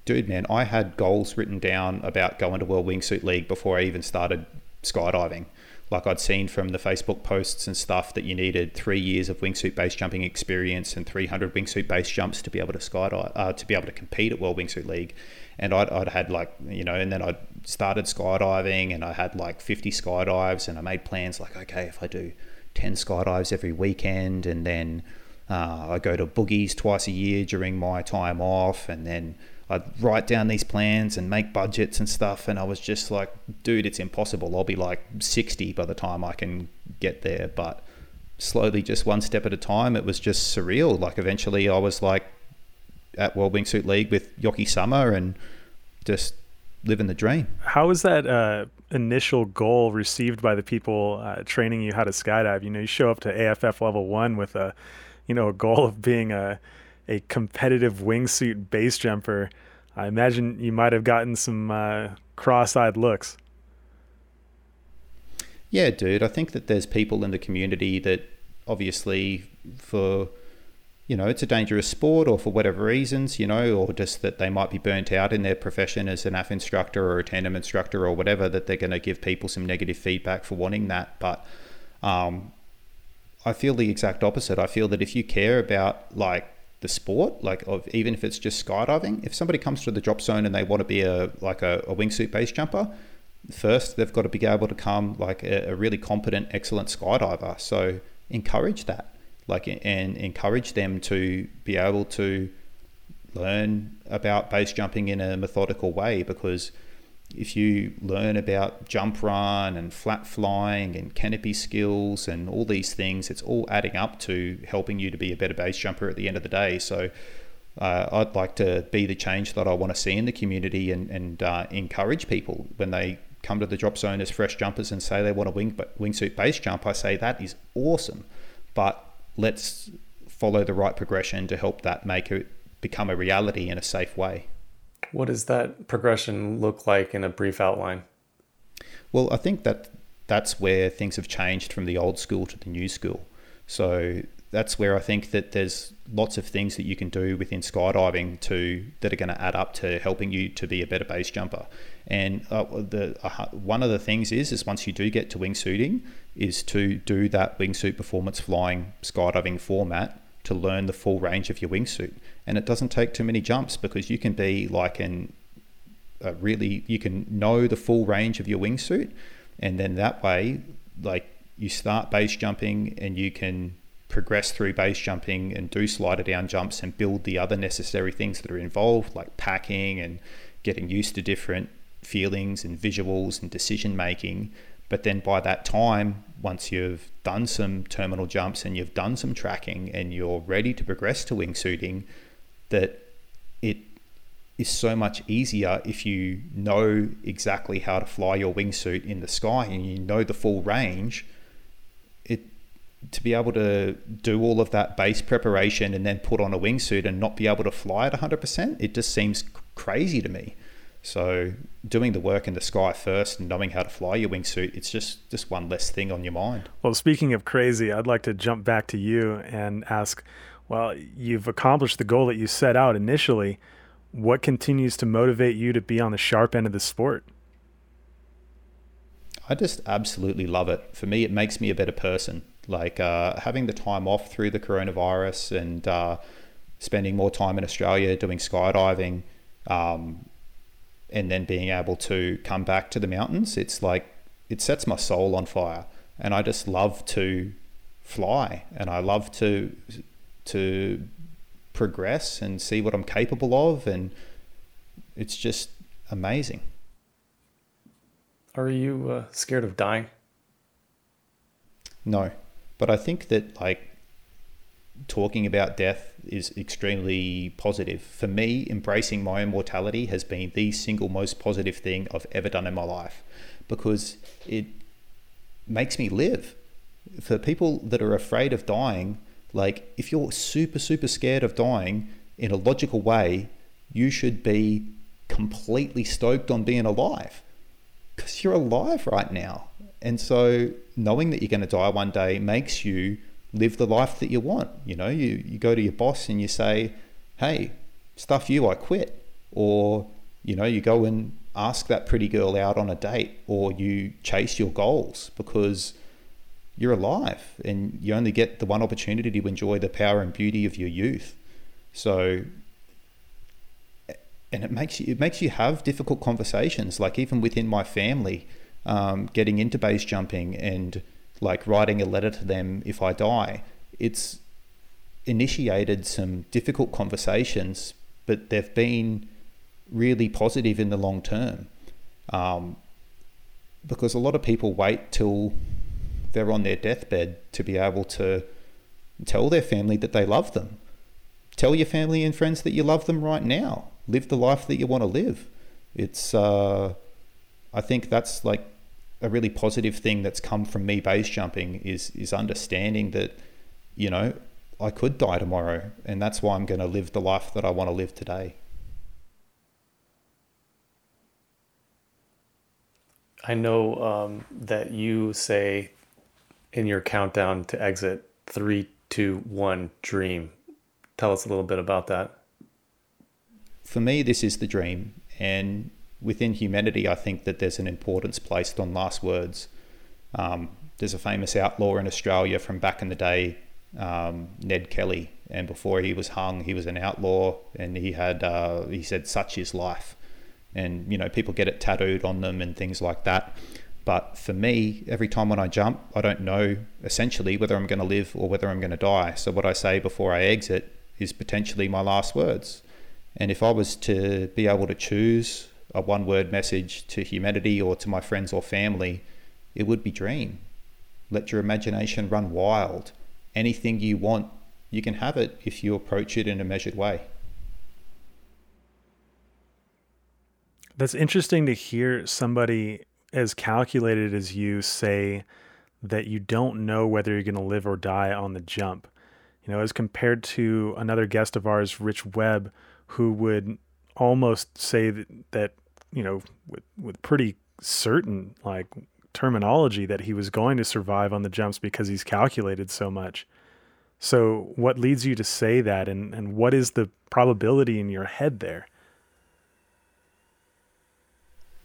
Dude, man, I had goals written down about going to World Wingsuit League before I even started skydiving. Like I'd seen from the Facebook posts and stuff that you needed three years of wingsuit base jumping experience and 300 wingsuit base jumps to be able to skydive, uh, to be able to compete at World Wingsuit League. And I'd, I'd had like, you know, and then I started skydiving and I had like 50 skydives and I made plans like, okay, if I do 10 skydives every weekend and then uh, I go to boogies twice a year during my time off and then I'd write down these plans and make budgets and stuff and I was just like dude it's impossible I'll be like 60 by the time I can get there but slowly, just one step at a time, it was just surreal. Like eventually, I was like at World Wingsuit League with Yoki Summer and just living the dream. How was that uh, initial goal received by the people uh, training you how to skydive? You know, you show up to AFF level one with a, you know, a goal of being a a competitive wingsuit base jumper. I imagine you might have gotten some uh, cross-eyed looks. Yeah, dude. I think that there's people in the community that obviously for you know, it's a dangerous sport or for whatever reasons, you know, or just that they might be burnt out in their profession as an AF instructor or a tandem instructor or whatever, that they're going to give people some negative feedback for wanting that. But um, I feel the exact opposite. I feel that if you care about like the sport, like of even if it's just skydiving, if somebody comes to the drop zone and they want to be a like a, a wingsuit base jumper, first they've got to be able to come like a, a really competent, excellent skydiver. So encourage that like and encourage them to be able to learn about base jumping in a methodical way because if you learn about jump run and flat flying and canopy skills and all these things, it's all adding up to helping you to be a better base jumper at the end of the day. So uh, I'd like to be the change that I want to see in the community and, and uh, encourage people when they come to the drop zone as fresh jumpers and say they want a wing wingsuit base jump. I say that is awesome, but let's follow the right progression to help that make it become a reality in a safe way. What does that progression look like in a brief outline? Well, I think that that's where things have changed from the old school to the new school. So that's where I think that there's lots of things that you can do within skydiving to that are going to add up to helping you to be a better base jumper. And uh, the uh, one of the things is is once you do get to wingsuiting, is to do that wingsuit performance flying skydiving format to learn the full range of your wingsuit. And it doesn't take too many jumps because you can be like in a really you can know the full range of your wingsuit, and then that way, like you start base jumping and you can progress through base jumping and do slider down jumps and build the other necessary things that are involved, like packing and getting used to different feelings and visuals and decision making. But then by that time, once you've done some terminal jumps and you've done some tracking and you're ready to progress to wingsuiting, that it is so much easier if you know exactly how to fly your wingsuit in the sky and you know the full range. It to be able to do all of that base preparation and then put on a wingsuit and not be able to fly at 100%, it just seems crazy to me. So doing the work in the sky first and knowing how to fly your wingsuit, it's just just one less thing on your mind. Well, speaking of crazy, I'd like to jump back to you and ask, well, you've accomplished the goal that you set out initially. What continues to motivate you to be on the sharp end of the sport? I just absolutely love it. For me, it makes me a better person. Like uh, having the time off through the coronavirus and uh, spending more time in Australia doing skydiving, um, and then being able to come back to the mountains, it's like it sets my soul on fire. And I just love to fly and I love to to progress and see what I'm capable of and it's just amazing. Are you uh, scared of dying? No, but I think that like talking about death is extremely positive. For me, embracing my immortality has been the single most positive thing I've ever done in my life because it makes me live. For people that are afraid of dying, like if you're super, super scared of dying in a logical way, you should be completely stoked on being alive because you're alive right now. And so knowing that you're going to die one day makes you live the life that you want. You know, you, you go to your boss and you say, hey, stuff you, I quit. Or, you know, you go and ask that pretty girl out on a date or you chase your goals because you're alive and you only get the one opportunity to enjoy the power and beauty of your youth. So and it makes you it makes you have difficult conversations like even within my family um, getting into base jumping and like writing a letter to them if I die. It's initiated some difficult conversations, but they've been really positive in the long term. Um, because a lot of people wait till they're on their deathbed to be able to tell their family that they love them. Tell your family and friends that you love them right now. Live the life that you want to live. It's, uh, I think that's like a really positive thing that's come from me base jumping is is understanding that, you know, I could die tomorrow, and that's why I'm going to live the life that I want to live today. I know um, that you say in your countdown to exit three, two, one, dream. Tell us a little bit about that. For me, this is the dream. And within humanity, I think that there's an importance placed on last words. Um, there's a famous outlaw in Australia from back in the day, um, Ned Kelly. And before he was hung, he was an outlaw and he had, uh, he said, such is life and you know people get it tattooed on them and things like that but for me every time when i jump i don't know essentially whether i'm going to live or whether i'm going to die so what i say before i exit is potentially my last words and if i was to be able to choose a one word message to humanity or to my friends or family it would be dream. Let your imagination run wild. Anything you want you can have it if you approach it in a measured way. That's interesting to hear somebody as calculated as you say that you don't know whether you're going to live or die on the jump. You know, as compared to another guest of ours, Rich Webb, who would almost say that, that you know, with, with pretty certain like terminology that he was going to survive on the jumps because he's calculated so much. So, what leads you to say that, and, and what is the probability in your head there?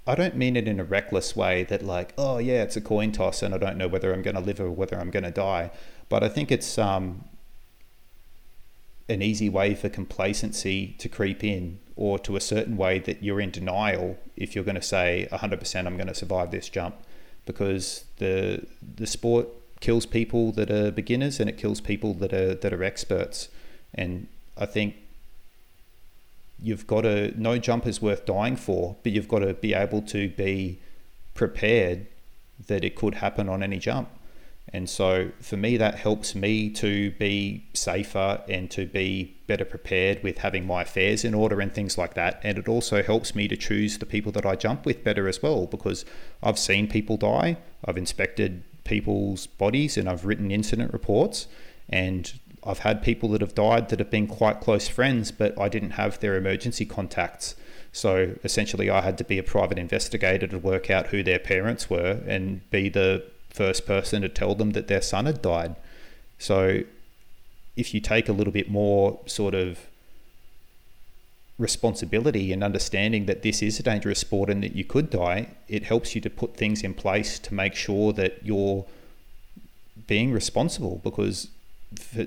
I don't mean it in a reckless way that like, oh yeah, it's a coin toss and I don't know whether I'm going to live or whether I'm going to die. But I think it's um, an easy way for complacency to creep in, or to a certain way that you're in denial if you're going to say 100% I'm going to survive this jump, because the the sport kills people that are beginners and it kills people that are that are experts, and I think you've got to no jump is worth dying for, but you've got to be able to be prepared that it could happen on any jump. And so for me, that helps me to be safer and to be better prepared with having my affairs in order and things like that. And it also helps me to choose the people that I jump with better as well because I've seen people die, I've inspected people's bodies, and I've written incident reports. And I've had people that have died that have been quite close friends, but I didn't have their emergency contacts. So essentially, I had to be a private investigator to work out who their parents were and be the first person to tell them that their son had died. So if you take a little bit more sort of responsibility and understanding that this is a dangerous sport and that you could die, it helps you to put things in place to make sure that you're being responsible because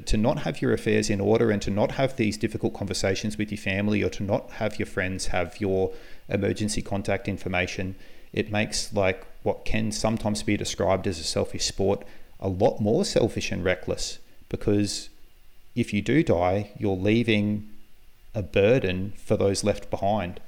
to not have your affairs in order and to not have these difficult conversations with your family or to not have your friends have your emergency contact information, it makes like what can sometimes be described as a selfish sport a lot more selfish and reckless because if you do die, you're leaving a burden for those left behind.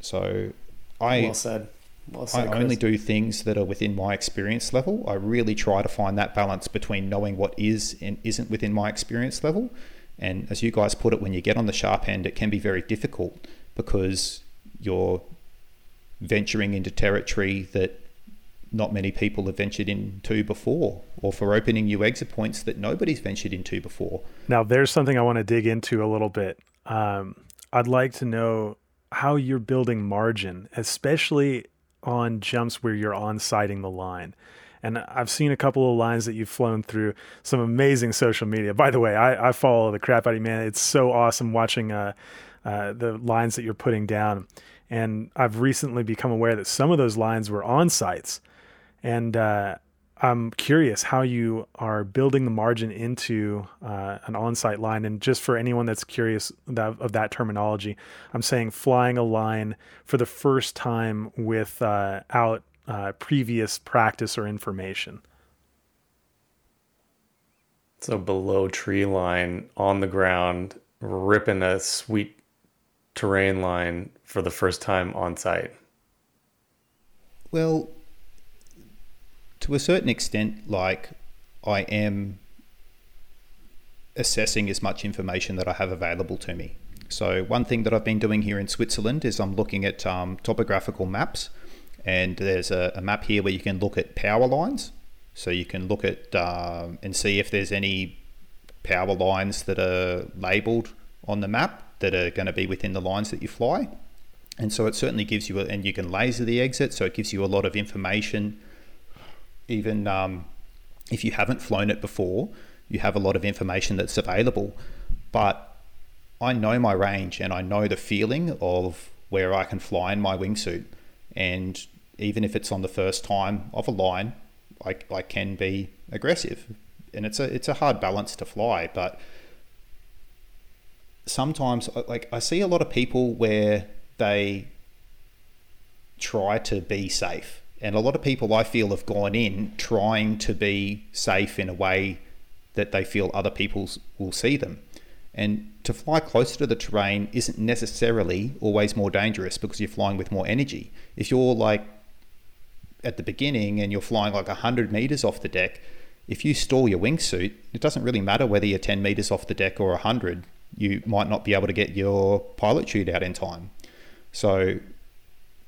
So I well said. Well said, I only do things that are within my experience level. I really try to find that balance between knowing what is and isn't within my experience level. And as you guys put it, when you get on the sharp end, it can be very difficult because you're venturing into territory that not many people have ventured into before, or for opening new exit points that nobody's ventured into before. Now, there's something I want to dig into a little bit. Um, I'd like to know how you're building margin, especially on jumps where you're on sighting the line. And I've seen a couple of lines that you've flown through some amazing social media. By the way, I, I follow the crap out of you, man. It's so awesome watching uh, uh, the lines that you're putting down. And I've recently become aware that some of those lines were on sights. And uh, I'm curious how you are building the margin into uh, an on-site line. And just for anyone that's curious that, of that terminology, I'm saying flying a line for the first time without uh, uh, previous practice or information. So below tree line on the ground, ripping a sweet terrain line for the first time on site. Well, to a certain extent, like I am assessing as much information that I have available to me. So, one thing that I've been doing here in Switzerland is I'm looking at um, topographical maps, and there's a, a, map here where you can look at power lines. So, you can look at um, and see if there's any power lines that are labeled on the map that are going to be within the lines that you fly. And so, it certainly gives you, a, and you can laser the exit, so it gives you a lot of information. Even um, if you haven't flown it before, you have a lot of information that's available. But I know my range and I know the feeling of where I can fly in my wingsuit. And even if it's on the first time of a line, I, I can be aggressive. And it's a it's a hard balance to fly, but sometimes like I see a lot of people where they try to be safe. And a lot of people I feel have gone in trying to be safe in a way that they feel other people will see them. And to fly closer to the terrain isn't necessarily always more dangerous because you're flying with more energy. If you're like at the beginning and you're flying like 100 meters off the deck, if you stall your wingsuit, it doesn't really matter whether you're 10 meters off the deck or 100. You might not be able to get your pilot chute out in time. So,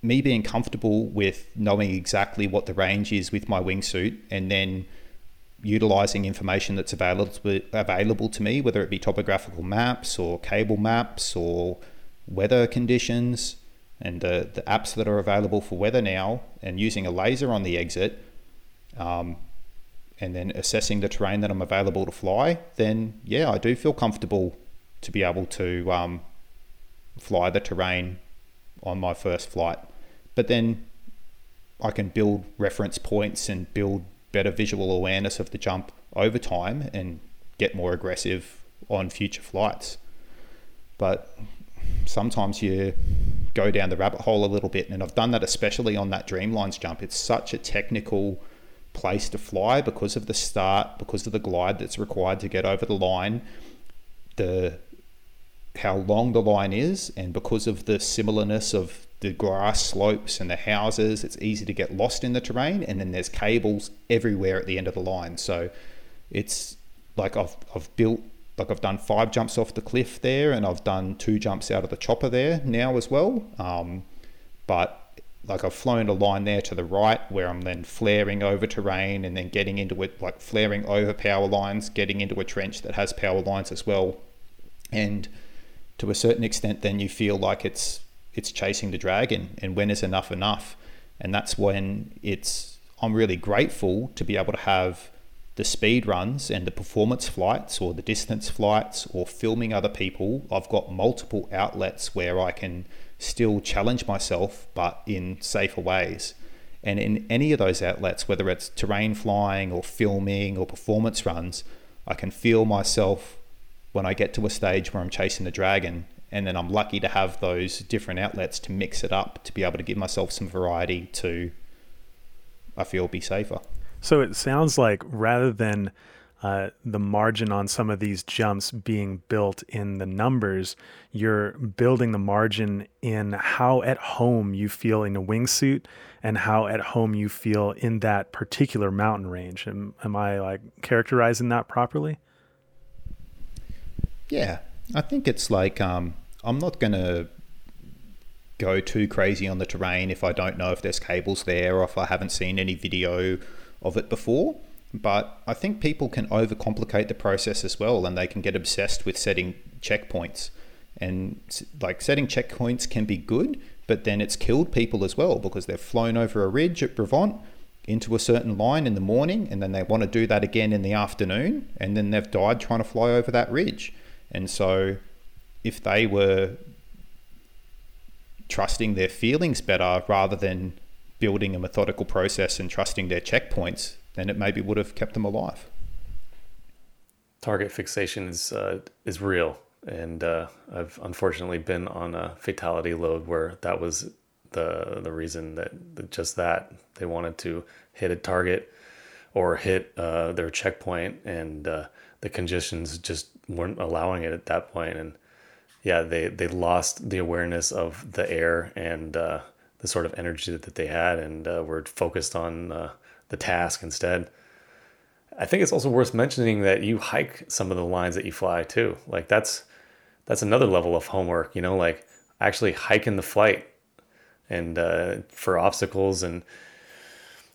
me being comfortable with knowing exactly what the range is with my wingsuit and then utilizing information that's available to, available to me, whether it be topographical maps or cable maps or weather conditions and the, the apps that are available for weather now, and using a laser on the exit, um, and then assessing the terrain that I'm available to fly, then yeah, I do feel comfortable to be able to um, fly the terrain on my first flight. But then I can build reference points and build better visual awareness of the jump over time and get more aggressive on future flights. But sometimes you go down the rabbit hole a little bit, and I've done that especially on that Dreamlines jump. It's such a technical place to fly because of the start, because of the glide that's required to get over the line, the how long the line is, and because of the similarness of the grass slopes and the houses. It's easy to get lost in the terrain, and then there's cables everywhere at the end of the line. So it's like I've I've built like I've done five jumps off the cliff there, and I've done two jumps out of the chopper there now as well. Um, but like I've flown a line there to the right where I'm then flaring over terrain and then getting into it, like flaring over power lines, getting into a trench that has power lines as well. And to a certain extent, then you feel like it's it's chasing the dragon and when is enough enough? And that's when it's i'm really grateful to be able to have the speed runs and the performance flights or the distance flights or filming other people. I've got multiple outlets where i can still challenge myself but in safer ways. And in any of those outlets whether it's terrain flying or filming or performance runs i can feel myself when i get to a stage where i'm chasing the dragon and then I'm lucky to have those different outlets to mix it up to be able to give myself some variety to I feel be safer. So it sounds like rather than uh, the margin on some of these jumps being built in the numbers, you're building the margin in how at home you feel in a wingsuit and how at home you feel in that particular mountain range. Am, am I like characterizing that properly? Yeah, I think it's like um, I'm not going to go too crazy on the terrain if I don't know if there's cables there or if I haven't seen any video of it before. But I think people can overcomplicate the process as well and they can get obsessed with setting checkpoints. And like setting checkpoints can be good, but then it's killed people as well because they've flown over a ridge at Brévent into a certain line in the morning and then they want to do that again in the afternoon and then they've died trying to fly over that ridge. And so if they were trusting their feelings better rather than building a methodical process and trusting their checkpoints, then it maybe would have kept them alive. Target fixation is uh, is real, and uh, I've unfortunately been on a fatality load where that was the the reason that just that they wanted to hit a target or hit uh, their checkpoint, and uh, the conditions just weren't allowing it at that point, and yeah, they they lost the awareness of the air and uh, the sort of energy that they had, and uh, were focused on uh, the task instead. I think it's also worth mentioning that you hike some of the lines that you fly too. Like that's that's another level of homework, you know, like actually hiking the flight and uh, for obstacles and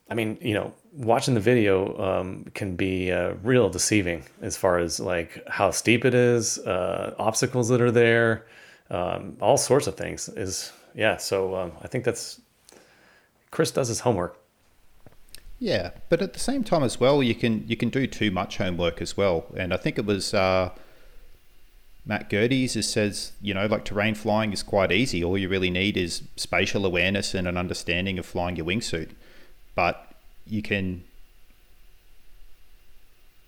I mean, you know, watching the video um, can be uh, real deceiving as far as like how steep it is, uh, obstacles that are there, um, all sorts of things. Is yeah. So um, I think that's Chris does his homework. Yeah, but at the same time as well, you can you can do too much homework as well. And I think it was uh, Matt Gerdes who says, you know, like terrain flying is quite easy. All you really need is spatial awareness and an understanding of flying your wingsuit. But you can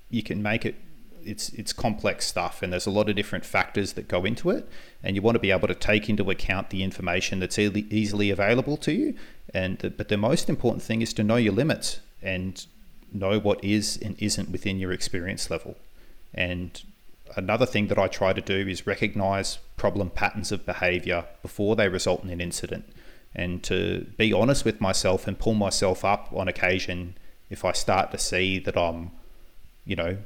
you can make it it's it's complex stuff and there's a lot of different factors that go into it and you want to be able to take into account the information that's easily available to you. And the, but the most important thing is to know your limits and know what is and isn't within your experience level. And another thing that I try to do is recognize problem patterns of behavior before they result in an incident and to be honest with myself and pull myself up on occasion if I start to see that I'm you know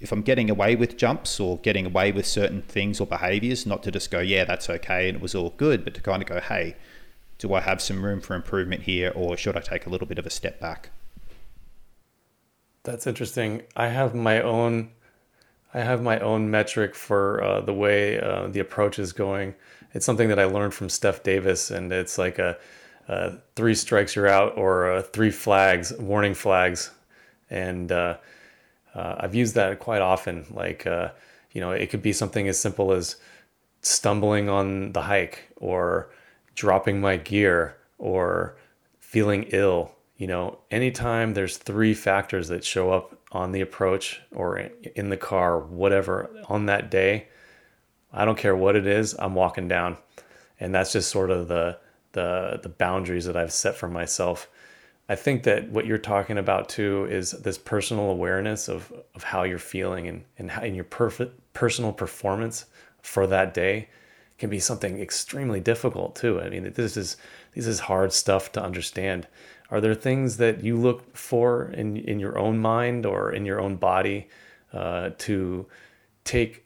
if I'm getting away with jumps or getting away with certain things or behaviors, not to just go, yeah, that's okay and it was all good, but to kind of go, hey, do I have some room for improvement here or should I take a little bit of a step back? That's interesting. I have my own I have my own metric for uh, the way uh, the approach is going. It's something that I learned from Steph Davis, and it's like a, a three strikes you're out or three flags, warning flags, and uh, uh, I've used that quite often. Like, uh, you know, it could be something as simple as stumbling on the hike or dropping my gear or feeling ill. You know, anytime there's three factors that show up on the approach or in the car, whatever, on that day, I don't care what it is, I'm walking down. And that's just sort of the the the boundaries that I've set for myself. I think that what you're talking about too is this personal awareness of, of how you're feeling and, and, how, and your perfect personal performance for that day can be something extremely difficult too. I mean, this is this is hard stuff to understand. Are there things that you look for in in your own mind or in your own body uh, to take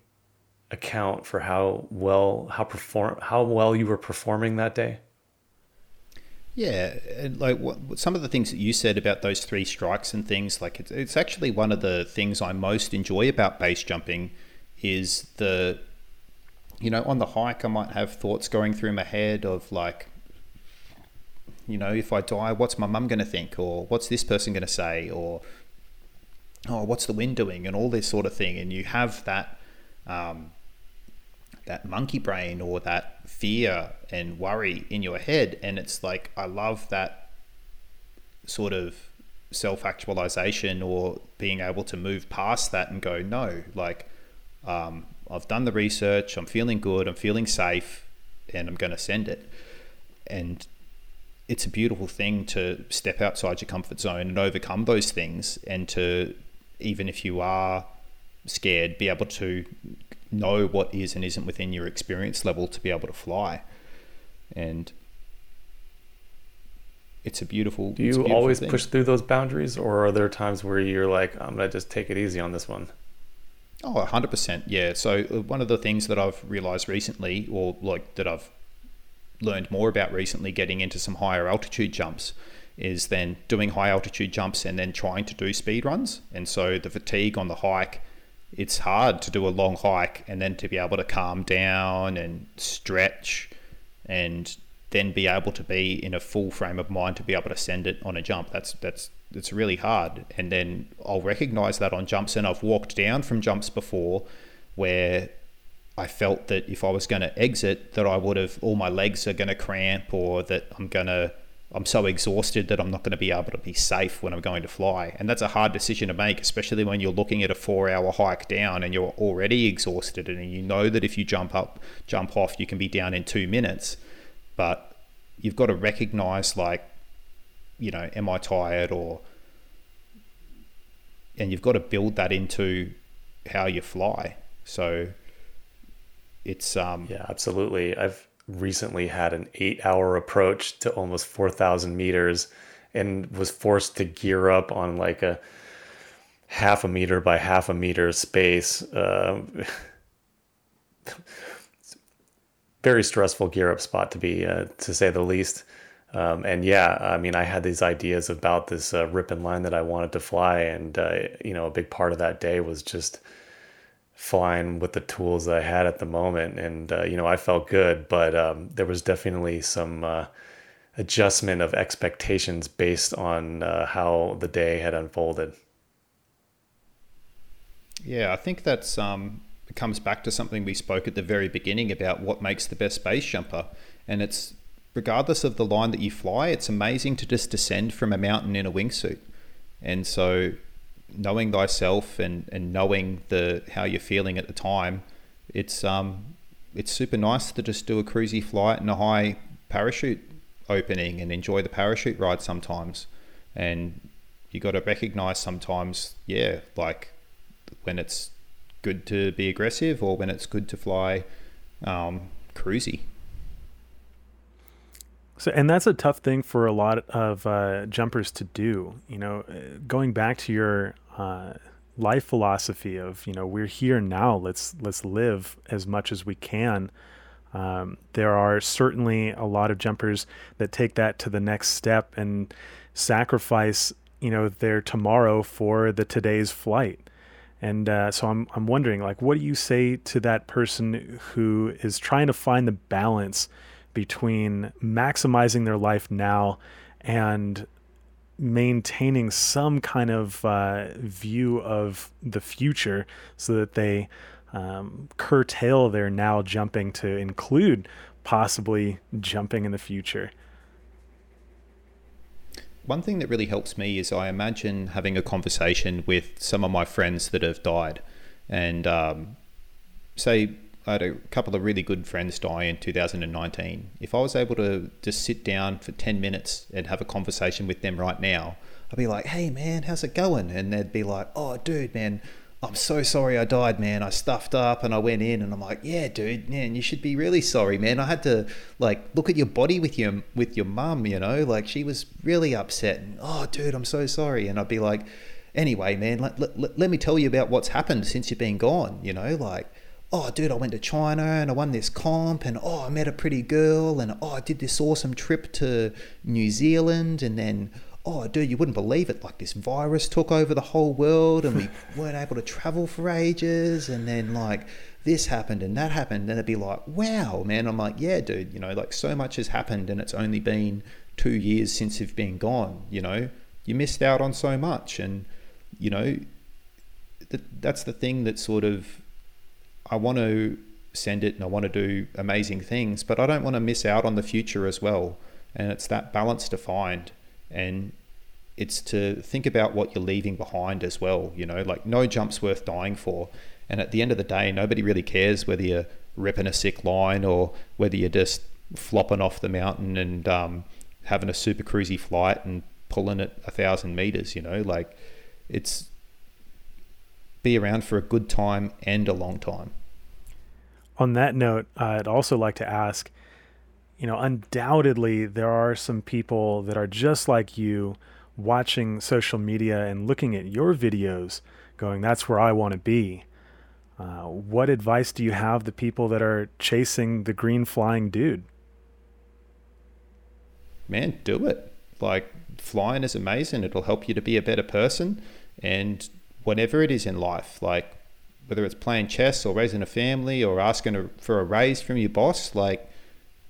account for how well how perform how well you were performing that day? Yeah, and like what, some of the things that you said about those three strikes and things, like it's, it's actually one of the things I most enjoy about base jumping is the, you know, on the hike, I might have thoughts going through my head of like, you know, if I die, what's my mum going to think? Or what's this person going to say? Or, oh, what's the wind doing? And all this sort of thing. And you have that, um, that monkey brain or that fear and worry in your head. And it's like i love that sort of self actualization or being able to move past that and go no like um, i've done the research i'm feeling good i'm feeling safe and i'm going to send it. And it's a beautiful thing to step outside your comfort zone and overcome those things and to even if you are scared be able to know what is and isn't within your experience level to be able to fly. And it's a beautiful. Do you beautiful always thing. push through those boundaries, or are there times where you're like, I'm gonna just take it easy on this one? Oh, 100%. Yeah. So, uh, one of the things that I've realized recently, or like that I've learned more about recently, getting into some higher altitude jumps, is then doing high altitude jumps and then trying to do speed runs. And so, the fatigue on the hike it's hard to do a long hike and then to be able to calm down and stretch and then be able to be in a full frame of mind to be able to send it on a jump. That's that's it's really hard. And then I'll recognize that on jumps and I've walked down from jumps before where I felt that if I was going to exit that I would have all my legs are going to cramp or that I'm going to I'm so exhausted that I'm not going to be able to be safe when I'm going to fly. And that's a hard decision to make, especially when you're looking at a four hour hike down and you're already exhausted and you know that if you jump up, jump off, you can be down in two minutes. But you've got to recognize, like, you know, am I tired or. And you've got to build that into how you fly. So it's. um Yeah, absolutely. I've recently had an eight hour approach to almost 4,000 meters. and was forced to gear up on like a half a meter by half a meter space. Uh, (laughs) very stressful gear up spot to be, uh, to say the least. Um, and yeah, I mean, I had these ideas about this uh, Ripon line that I wanted to fly, and uh, you know, a big part of that day was just flying with the tools I had at the moment. And uh, you know, I felt good, but um, there was definitely some uh, adjustment of expectations based on uh, how the day had unfolded. Yeah, I think that's um, comes back to something we spoke at the very beginning about what makes the best base jumper, and it's regardless of the line that you fly, it's amazing to just descend from a mountain in a wingsuit. And so knowing thyself and, and knowing the how you're feeling at the time, it's um it's super nice to just do a cruisy flight and a high parachute opening and enjoy the parachute ride sometimes. And you got to recognize sometimes, yeah, like when it's good to be aggressive or when it's good to fly um, cruisy. So, and that's a tough thing for a lot of uh, jumpers to do. You know, uh, going back to your uh, life philosophy of you know we're here now. Let's let's live as much as we can. Um, there are certainly a lot of jumpers that take that to the next step and sacrifice you know their tomorrow for the today's flight. And uh, so I'm I'm wondering like what do you say to that person who is trying to find the balance between maximizing their life now and maintaining some kind of uh, view of the future so that they um, curtail their now jumping to include possibly jumping in the future. One thing that really helps me is I imagine having a conversation with some of my friends that have died and um, say I had a couple of really good friends die in 2019. If I was able to just sit down for 10 minutes and have a conversation with them right now, I'd be like, hey man, how's it going? And they'd be like, oh dude, man, I'm so sorry I died, man. I stuffed up and I went in and I'm like, yeah, dude, man, you should be really sorry, man. I had to like look at your body with your with your mum, you know, like she was really upset and oh, dude, I'm so sorry. And I'd be like, anyway, man, let, let, let me tell you about what's happened since you've been gone, you know, like oh, dude, I went to China and I won this comp, and oh, I met a pretty girl, and oh, I did this awesome trip to New Zealand, and then oh, dude, you wouldn't believe it. Like this virus took over the whole world, and we (laughs) weren't able to travel for ages, and then like this happened and that happened, and it'd be like, wow, man. I'm like, yeah, dude, you know, like so much has happened, and it's only been two years since you've been gone. You know, you missed out on so much, and you know, that that's the thing that sort of I want to send it and I want to do amazing things, but I don't want to miss out on the future as well. And it's that balance to find. And it's to think about what you're leaving behind as well. You know, like no jump's worth dying for. And at the end of the day, nobody really cares whether you're ripping a sick line or whether you're just flopping off the mountain and um, having a super cruisy flight and pulling it a thousand meters. You know, like it's be around for a good time and a long time on that note, I'd also like to ask you know, undoubtedly there are some people that are just like you watching social media and looking at your videos going, that's where I want to be. Uh, what advice do you have the people that are chasing the green flying dude? Man, do it. Like, flying is amazing. It'll help you to be a better person. And whatever it is in life, like whether it's playing chess or raising a family or asking a, for a raise from your boss, like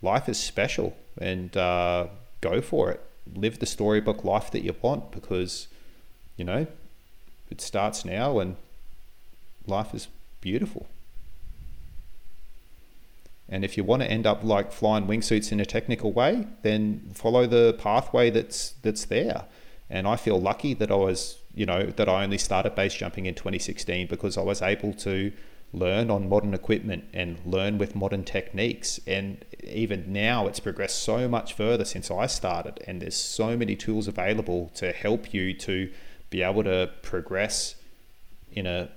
life is special and uh, go for it. Live the storybook life that you want because, you know, it starts now and life is beautiful. And if you want to end up like flying wingsuits in a technical way, then follow the pathway that's that's there. And I feel lucky that I was you know, that I only started base jumping in 2016 because I was able to learn on modern equipment and learn with modern techniques. And even now, it's progressed so much further since I started. And there's so many tools available to help you to be able to progress in a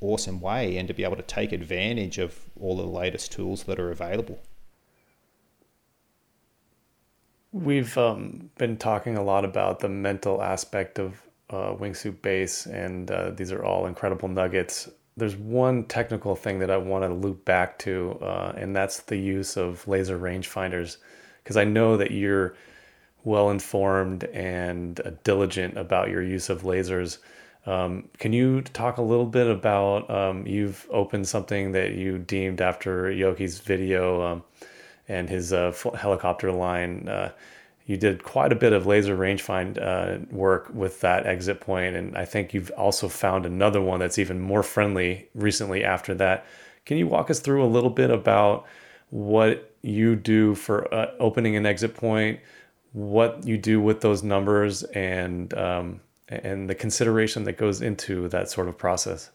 awesome way and to be able to take advantage of all the latest tools that are available. We've um, been talking a lot about the mental aspect of uh, wingsuit base, and uh, these are all incredible nuggets. There's one technical thing that I want to loop back to, uh, and that's the use of laser rangefinders, because I know that you're well informed and uh, diligent about your use of lasers. Um, can you talk a little bit about um, you've opened something that you deemed after Yoki's video um, and his uh, helicopter line? Uh, you did quite a bit of laser rangefind uh, work with that exit point, and I think you've also found another one that's even more friendly recently after that. Can you walk us through a little bit about what you do for uh, opening an exit point, what you do with those numbers, and um, and the consideration that goes into that sort of process?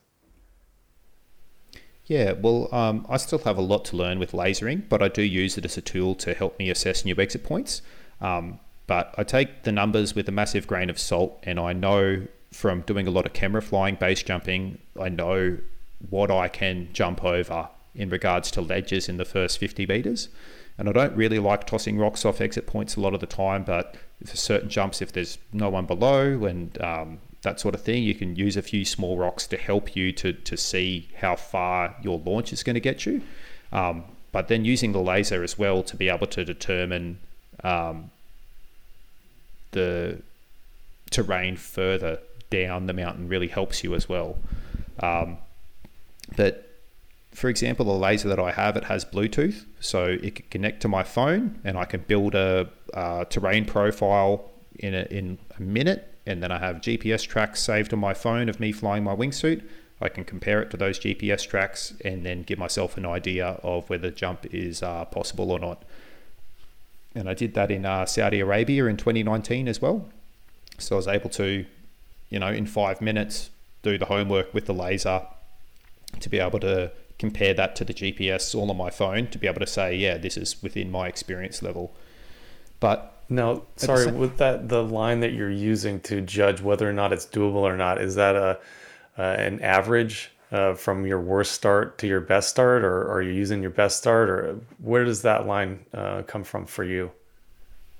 Yeah, well, um, I still have a lot to learn with lasering, but I do use it as a tool to help me assess new exit points. Um, but I take the numbers with a massive grain of salt, and I know from doing a lot of camera flying, base jumping, I know what I can jump over in regards to ledges in the first 50 meters. And I don't really like tossing rocks off exit points a lot of the time, but for certain jumps, if there's no one below and um, that sort of thing, you can use a few small rocks to help you to, to see how far your launch is going to get you. Um, but then using the laser as well to be able to determine um, the terrain further down the mountain really helps you as well. Um, but for example, the laser that I have, it has Bluetooth, so it can connect to my phone, and I can build a, a terrain profile in a, in a minute, and then I have GPS tracks saved on my phone of me flying my wingsuit. I can compare it to those GPS tracks and then give myself an idea of whether jump is uh, possible or not and I did that in uh, Saudi Arabia in 2019 as well. So I was able to, you know, in five minutes do the homework with the laser to be able to compare that to the GPS all on my phone to be able to say, yeah, this is within my experience level. But now, sorry, same- with that the line that you're using to judge whether or not it's doable or not, is that a uh, an average uh, from your worst start to your best start, or are you using your best start, or where does that line uh, come from for you?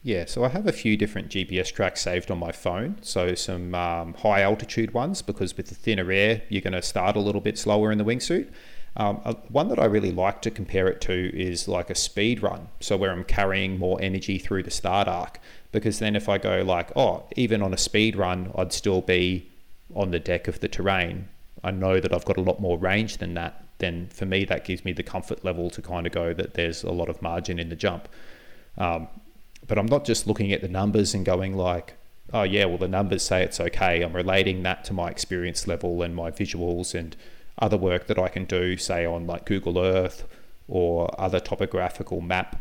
Yeah, so I have a few different GPS tracks saved on my phone. So some um, high altitude ones because with the thinner air, you're going to start a little bit slower in the wingsuit. Um, uh, one that I really like to compare it to is like a speed run. So where I'm carrying more energy through the start arc. Because then if I go like, oh, even on a speed run, I'd still be on the deck of the terrain. I know that I've got a lot more range than that, then for me that gives me the comfort level to kind of go that there's a lot of margin in the jump. Um, but I'm not just looking at the numbers and going like, oh yeah, well the numbers say it's okay. I'm relating that to my experience level and my visuals and other work that I can do, say on like Google Earth or other topographical map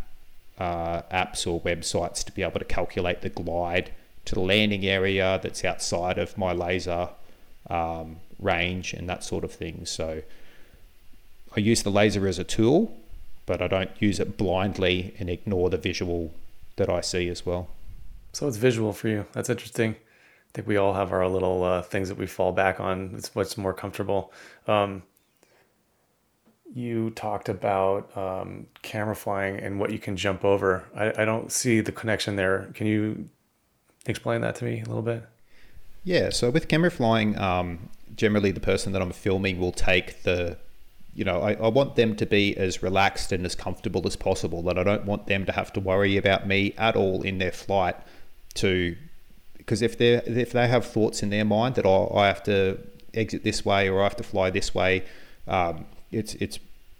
uh, apps or websites to be able to calculate the glide to the landing area that's outside of my laser um, range and that sort of thing. So I use the laser as a tool, but I don't use it blindly and ignore the visual that I see as well. So it's visual for you. That's interesting. I think we all have our little uh, things that we fall back on. It's what's more comfortable. Um, you talked about um, camera flying and what you can jump over. I, I don't see the connection there. Can you explain that to me a little bit? Yeah, so with camera flying, um, generally the person that I'm filming will take the you know, I, I want them to be as relaxed and as comfortable as possible. That I don't want them to have to worry about me at all in their flight to because if they if they have thoughts in their mind that I have to exit this way or I have to fly this way, um, it's it's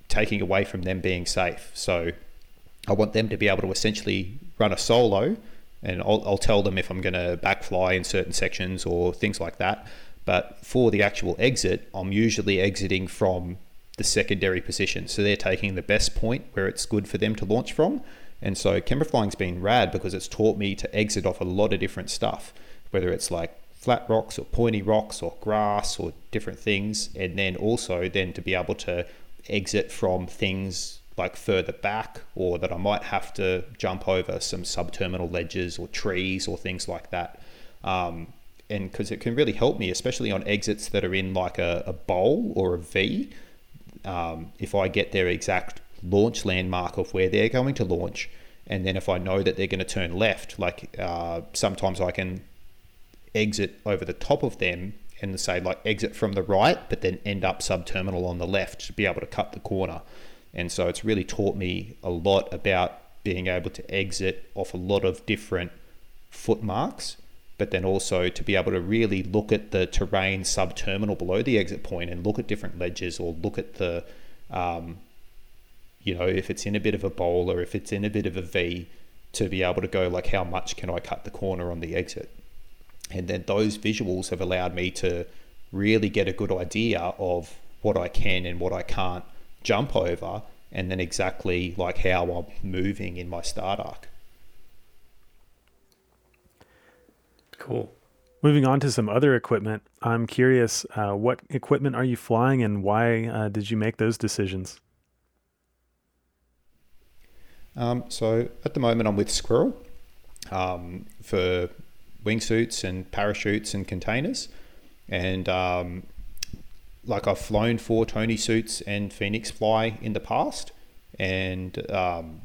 taking away from them being safe. So I want them to be able to essentially run a solo, and I'll, I'll tell them if I'm going to backfly in certain sections or things like that. But for the actual exit, I'm usually exiting from the secondary position. So they're taking the best point where it's good for them to launch from. And so camera flying's been rad because it's taught me to exit off a lot of different stuff, whether it's like flat rocks or pointy rocks or grass or different things. And then also then to be able to exit from things like further back or that I might have to jump over some subterminal ledges or trees or things like that. Um, and because it can really help me, especially on exits that are in like a, a bowl or a V. Um, if I get their exact launch landmark of where they're going to launch, And then if I know that they're going to turn left, like uh, sometimes I can exit over the top of them and say like exit from the right, but then end up subterminal on the left to be able to cut the corner. And so it's really taught me a lot about being able to exit off a lot of different footmarks, but then also to be able to really look at the terrain subterminal below the exit point and look at different ledges or look at the, um, you know, if it's in a bit of a bowl or if it's in a bit of a V, to be able to go like, how much can I cut the corner on the exit? And then those visuals have allowed me to really get a good idea of what I can and what I can't jump over, and then exactly like how I'm moving in my start arc. Cool. Moving on to some other equipment, I'm curious uh, what equipment are you flying and why uh, did you make those decisions? Um, so at the moment, I'm with Squirrel um, for wingsuits and parachutes and containers. And um, like I've flown for Tony Suits and Phoenix Fly in the past. And um,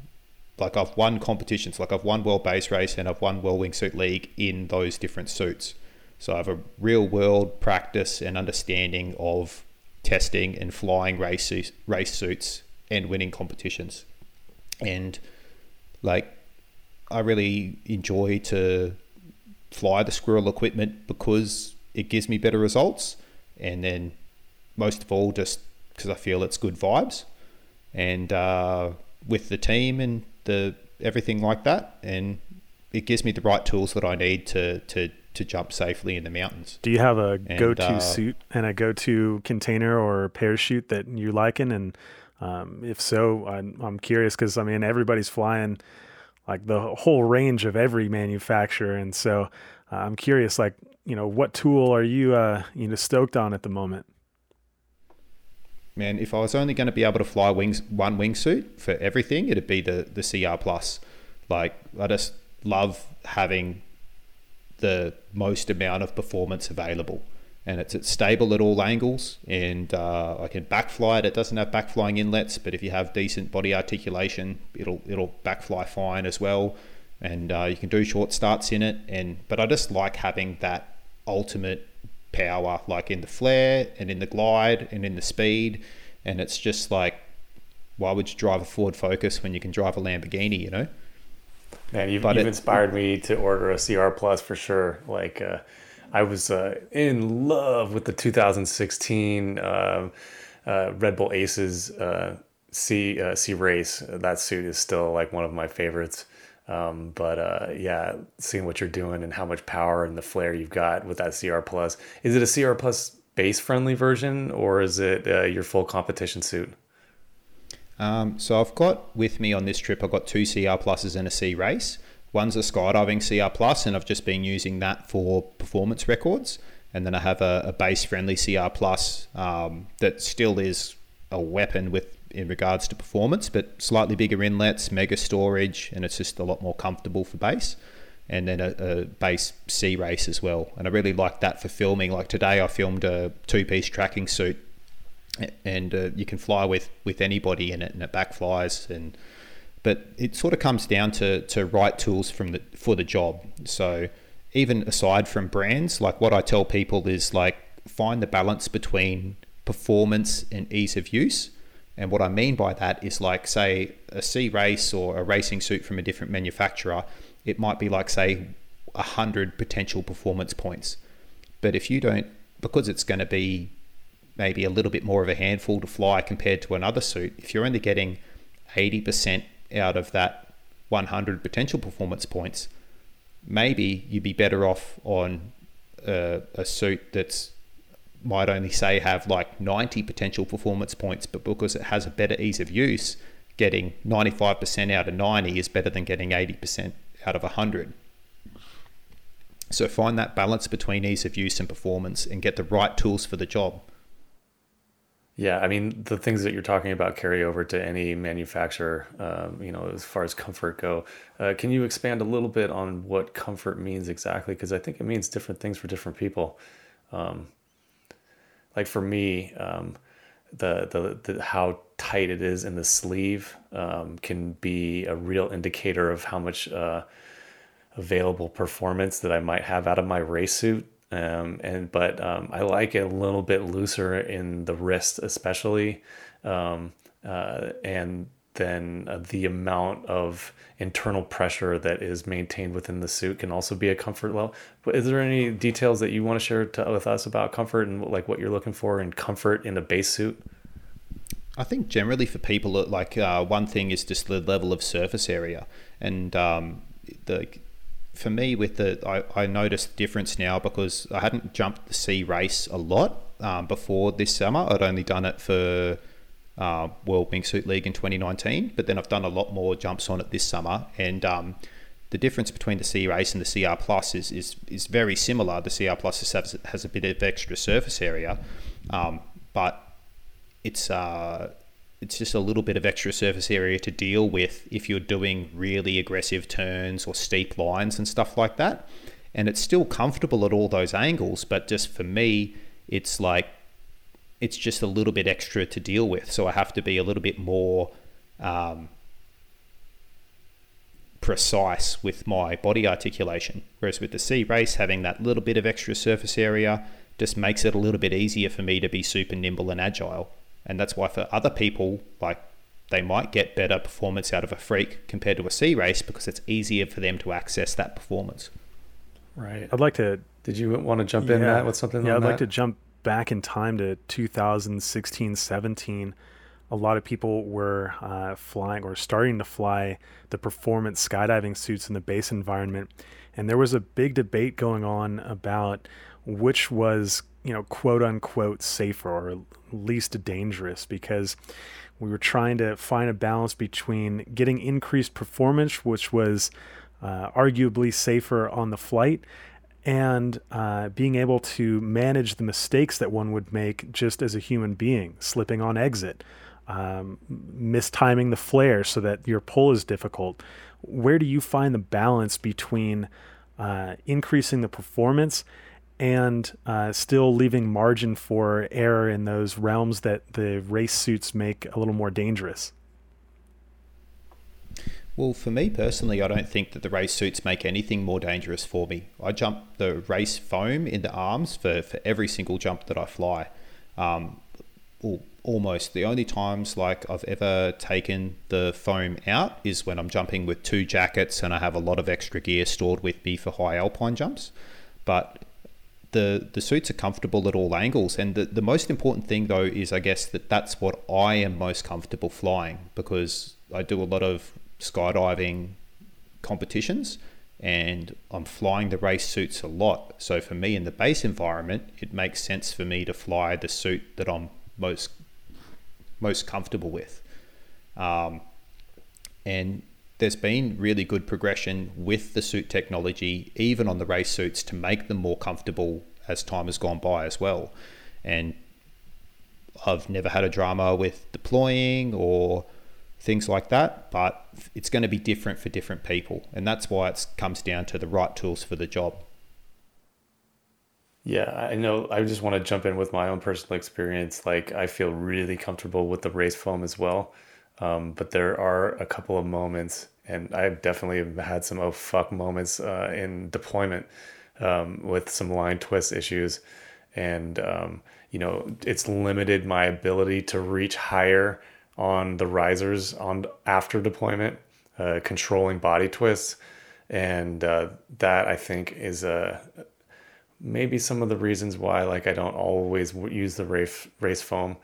like I've won competitions, like I've won World Base Race and I've won World Wingsuit League in those different suits. So I have a real world practice and understanding of testing and flying race race suits and winning competitions. And like I really enjoy to fly the squirrel equipment because it gives me better results. And then most of all, just because I feel it's good vibes. And uh, with the team and the everything like that, and it gives me the right tools that I need to to to jump safely in the mountains. Do you have a and, go-to uh, suit and a go-to container or parachute that you liken? And um, if so, I'm, I'm curious because I mean everybody's flying like the whole range of every manufacturer, and so uh, I'm curious, like you know, what tool are you uh, you know stoked on at the moment? man, if I was only going to be able to fly wings one wingsuit for everything, it'd be the the CR plus. Like I just love having the most amount of performance available, and it's, it's stable at all angles, and uh, I can backfly it. It doesn't have backflying inlets, but if you have decent body articulation, it'll it'll backfly fine as well, and uh, you can do short starts in it. And but I just like having that ultimate power, like in the flare and in the glide and in the speed. And it's just like, why would you drive a Ford Focus when you can drive a Lamborghini, you know? Man, you've, you've it, inspired me to order a CR Plus for sure. Like, uh, I was uh, in love with the 2016 uh, uh, Red Bull Aces uh, C uh, C race. That suit is still like one of my favorites. Um, but uh, yeah, seeing what you're doing and how much power and the flair you've got with that CR Plus. Is it a CR Plus base friendly version or is it uh, your full competition suit? Um, so I've got with me on this trip, I've got two CR Pluses and a C race. One's a skydiving CR Plus, and I've just been using that for performance records. And then I have a, a base friendly CR Plus um, that still is a weapon with in regards to performance, but slightly bigger inlets, mega storage, and it's just a lot more comfortable for base. And then a, a base C race as well. And I really like that for filming. Like today, I filmed a two piece tracking suit, and uh, you can fly with, with anybody in it, and it backflies. And but it sort of comes down to, to right tools from the for the job. So even aside from brands, like what I tell people is like find the balance between performance and ease of use and what I mean by that is like, say, a C race or a racing suit from a different manufacturer, it might be like, say, 100 potential performance points. But if you don't, because it's going to be maybe a little bit more of a handful to fly compared to another suit, if you're only getting 80% out of that 100 potential performance points, maybe you'd be better off on a, a suit that's might only say have like 90 potential performance points, but because it has a better ease of use, getting 95% out of 90 is better than getting 80% out of 100. So find that balance between ease of use and performance and get the right tools for the job. Yeah, I mean the things that you're talking about carry over to any manufacturer. Um, you know, as far as comfort go, uh, can you expand a little bit on what comfort means exactly? Because I think it means different things for different people. Um, like for me, um, the, the, the how tight it is in the sleeve um, can be a real indicator of how much uh, available performance that I might have out of my race suit. Um, and but um, I like it a little bit looser in the wrist, especially, um, uh, and then uh, the amount of internal pressure that is maintained within the suit can also be a comfort level. But is there any details that you want to share to, with us about comfort and like what you're looking for in comfort in a base suit? I think generally for people, like uh, one thing is just the level of surface area, and um, the for me with the I, I noticed the difference now because I hadn't jumped the C race a lot um, before this summer. I'd only done it for uh, World Wingsuit League in 2019, but then I've done a lot more jumps on it this summer, and um, the difference between the C race and the CR plus is is, is very similar. The CR plus has, has a bit of extra surface area, um, but it's uh, it's just a little bit of extra surface area to deal with if you're doing really aggressive turns or steep lines and stuff like that. And it's still comfortable at all those angles, but just for me, it's like it's just a little bit extra to deal with. So I have to be a little bit more um, precise with my body articulation. Whereas with the C race, having that little bit of extra surface area just makes it a little bit easier for me to be super nimble and agile. And that's why for other people, like they might get better performance out of a freak compared to a C race because it's easier for them to access that performance. Right. I'd like to. Did you want to jump in Yeah. that with something? Yeah, on I'd like to jump back in time to 2016, 17. A lot of people were uh, flying or starting to fly the performance skydiving suits in the base environment, and there was a big debate going on about which was, you know, quote unquote safer or least dangerous because we were trying to find a balance between getting increased performance, which was uh, arguably safer on the flight, and uh, being able to manage the mistakes that one would make just as a human being, slipping on exit, um, mistiming the flare so that your pull is difficult. Where do you find the balance between uh, increasing the performance and uh, still leaving margin for error in those realms that the race suits make a little more dangerous? Well, for me personally, I don't think that the race suits make anything more dangerous for me. I jump the race foam in the arms for, for every single jump that I fly. Um, almost the only times like I've ever taken the foam out is when I'm jumping with two jackets and I have a lot of extra gear stored with me for high alpine jumps. But the the suits are comfortable at all angles. And the, the most important thing though is i guess that that's what i am most comfortable flying because i do a lot of skydiving competitions and i'm flying the race suits a lot. So for me in the base environment it makes sense for me to fly the suit that i'm most most comfortable with. Um, and there's been really good progression with the suit technology, even on the race suits, to make them more comfortable as time has gone by as well. And I've never had a drama with deploying or things like that, but it's going to be different for different people. And that's why it comes down to the right tools for the job. Yeah, I know. I just want to jump in with my own personal experience. Like, I feel really comfortable with the race foam as well. Um, but there are a couple of moments, and I've definitely had some oh fuck moments uh, in deployment um, with some line twist issues. And, um, you know, it's limited my ability to reach higher on the risers on after deployment, uh, controlling body twists. And uh, that I think is a maybe some of the reasons why like I don't always use the race race foam.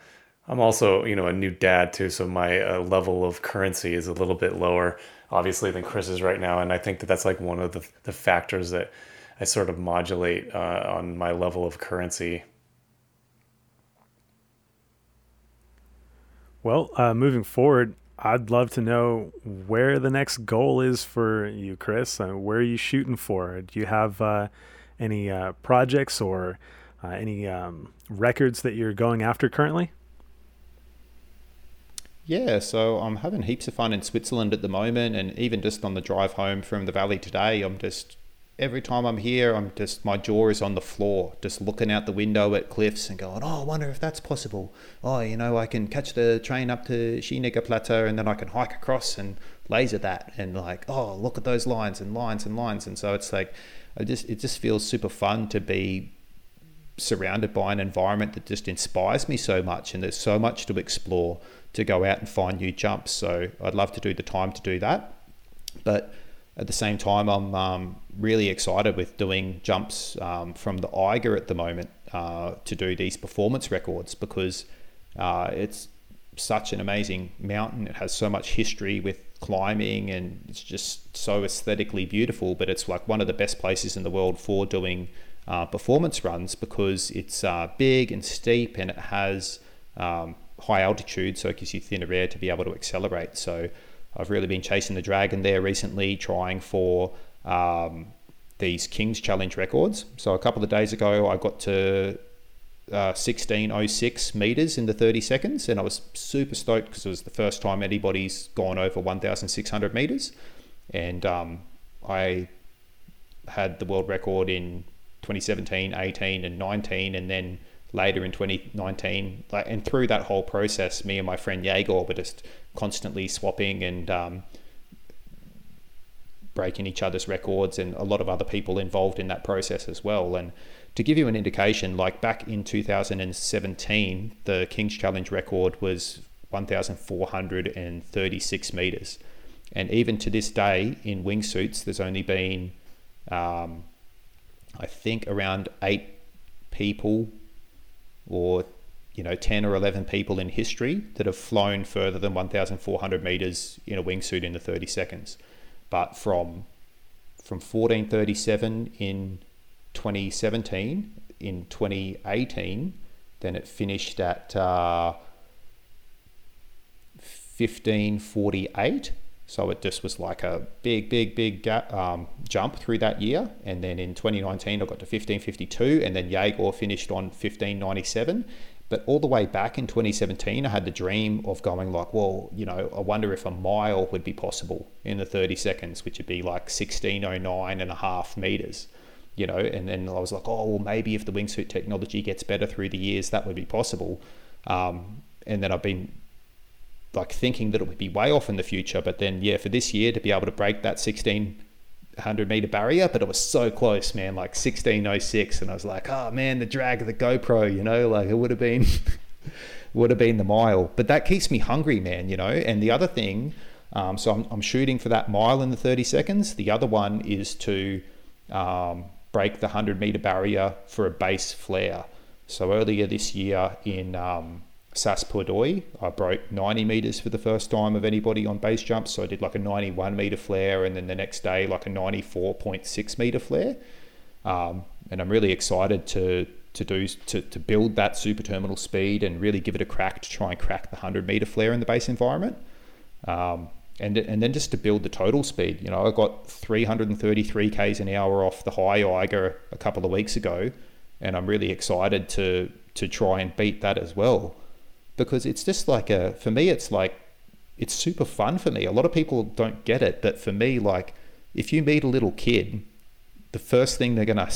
I'm also you know a new dad too, so my uh, level of currency is a little bit lower, obviously, than Chris's right now, and I think that that's like one of the the factors that I sort of modulate uh, on my level of currency. Well, uh, moving forward, I'd love to know where the next goal is for you, Chris. Where are you shooting for? Do you have uh, any uh, projects or uh, any um, records that you're going after currently? Yeah, so I'm having heaps of fun in Switzerland at the moment, and even just on the drive home from the valley today, I'm just every time I'm here, I'm just my jaw is on the floor, just looking out the window at cliffs and going, "Oh, I wonder if that's possible." Oh, you know, I can catch the train up to Schynige Plateau and then I can hike across and laser that, and like, oh, look at those lines and lines and lines, and so it's like, I just it just feels super fun to be surrounded by an environment that just inspires me so much, and there's so much to explore to go out and find new jumps. So I'd love to do the time to do that, but at the same time, I'm um, really excited with doing jumps um, from the Eiger at the moment uh, to do these performance records because uh, it's such an amazing mountain. It has so much history with climbing and it's just so aesthetically beautiful. But it's like one of the best places in the world for doing uh, performance runs because it's uh, big and steep and it has um, high altitude, so it gives you thinner air to be able to accelerate. So I've really been chasing the dragon there recently, trying for um, these King's Challenge records. So a couple of days ago, I got to uh, 1606 meters in the 30 seconds, and I was super stoked because it was the first time anybody's gone over 1,600 meters. And um, I had the world record in 2017, 18, and 19, and then later in 2019. Like, and through that whole process, me and my friend Jaeger were just constantly swapping and um, breaking each other's records, and a lot of other people involved in that process as well. And to give you an indication, like back in 2017, the King's Challenge record was 1,436 meters. And even to this day, in wingsuits, there's only been, um, I think, around eight people or you know 10 or 11 people in history that have flown further than 1400 meters in a wingsuit in the 30 seconds. But from from 1437 in 2017 in 2018 then it finished at uh, 1548 so it just was like a big, big, big gap, um, jump through that year. And then in 2019, I got to 1552, and then Jaeger finished on 1597. But all the way back in 2017, I had the dream of going like, well, you know, I wonder if a mile would be possible in the 30 seconds, which would be like 1609 and a half meters, you know. And then I was like, oh, well, maybe if the wingsuit technology gets better through the years, that would be possible. Um, and then I've been like thinking that it would be way off in the future. But then, yeah, for this year to be able to break that 1600 meter barrier, but it was so close, man, like 1606. And I was like, oh man, the drag of the GoPro, you know, like it would have been, (laughs) would have been the mile. But that keeps me hungry, man, you know. And the other thing, um, so I'm, I'm shooting for that mile in the 30 seconds. The other one is to um, break the 100 meter barrier for a base flare. So earlier this year in um, Sass Pordoi, I broke 90 meters for the first time of anybody on base jumps. So I did like a 91 meter flare, and then the next day like a 94.6 meter flare. Um, and I'm really excited to to do to, to build that super terminal speed and really give it a crack to try and crack the 100 meter flare in the base environment. Um, and, and then just to build the total speed. You know, I got 333 k's an hour off the high Eiger a couple of weeks ago, and I'm really excited to to try and beat that as well because it's just like a for me it's like it's super fun for me. A lot of people don't get it, but for me like if you meet a little kid, the first thing they're going to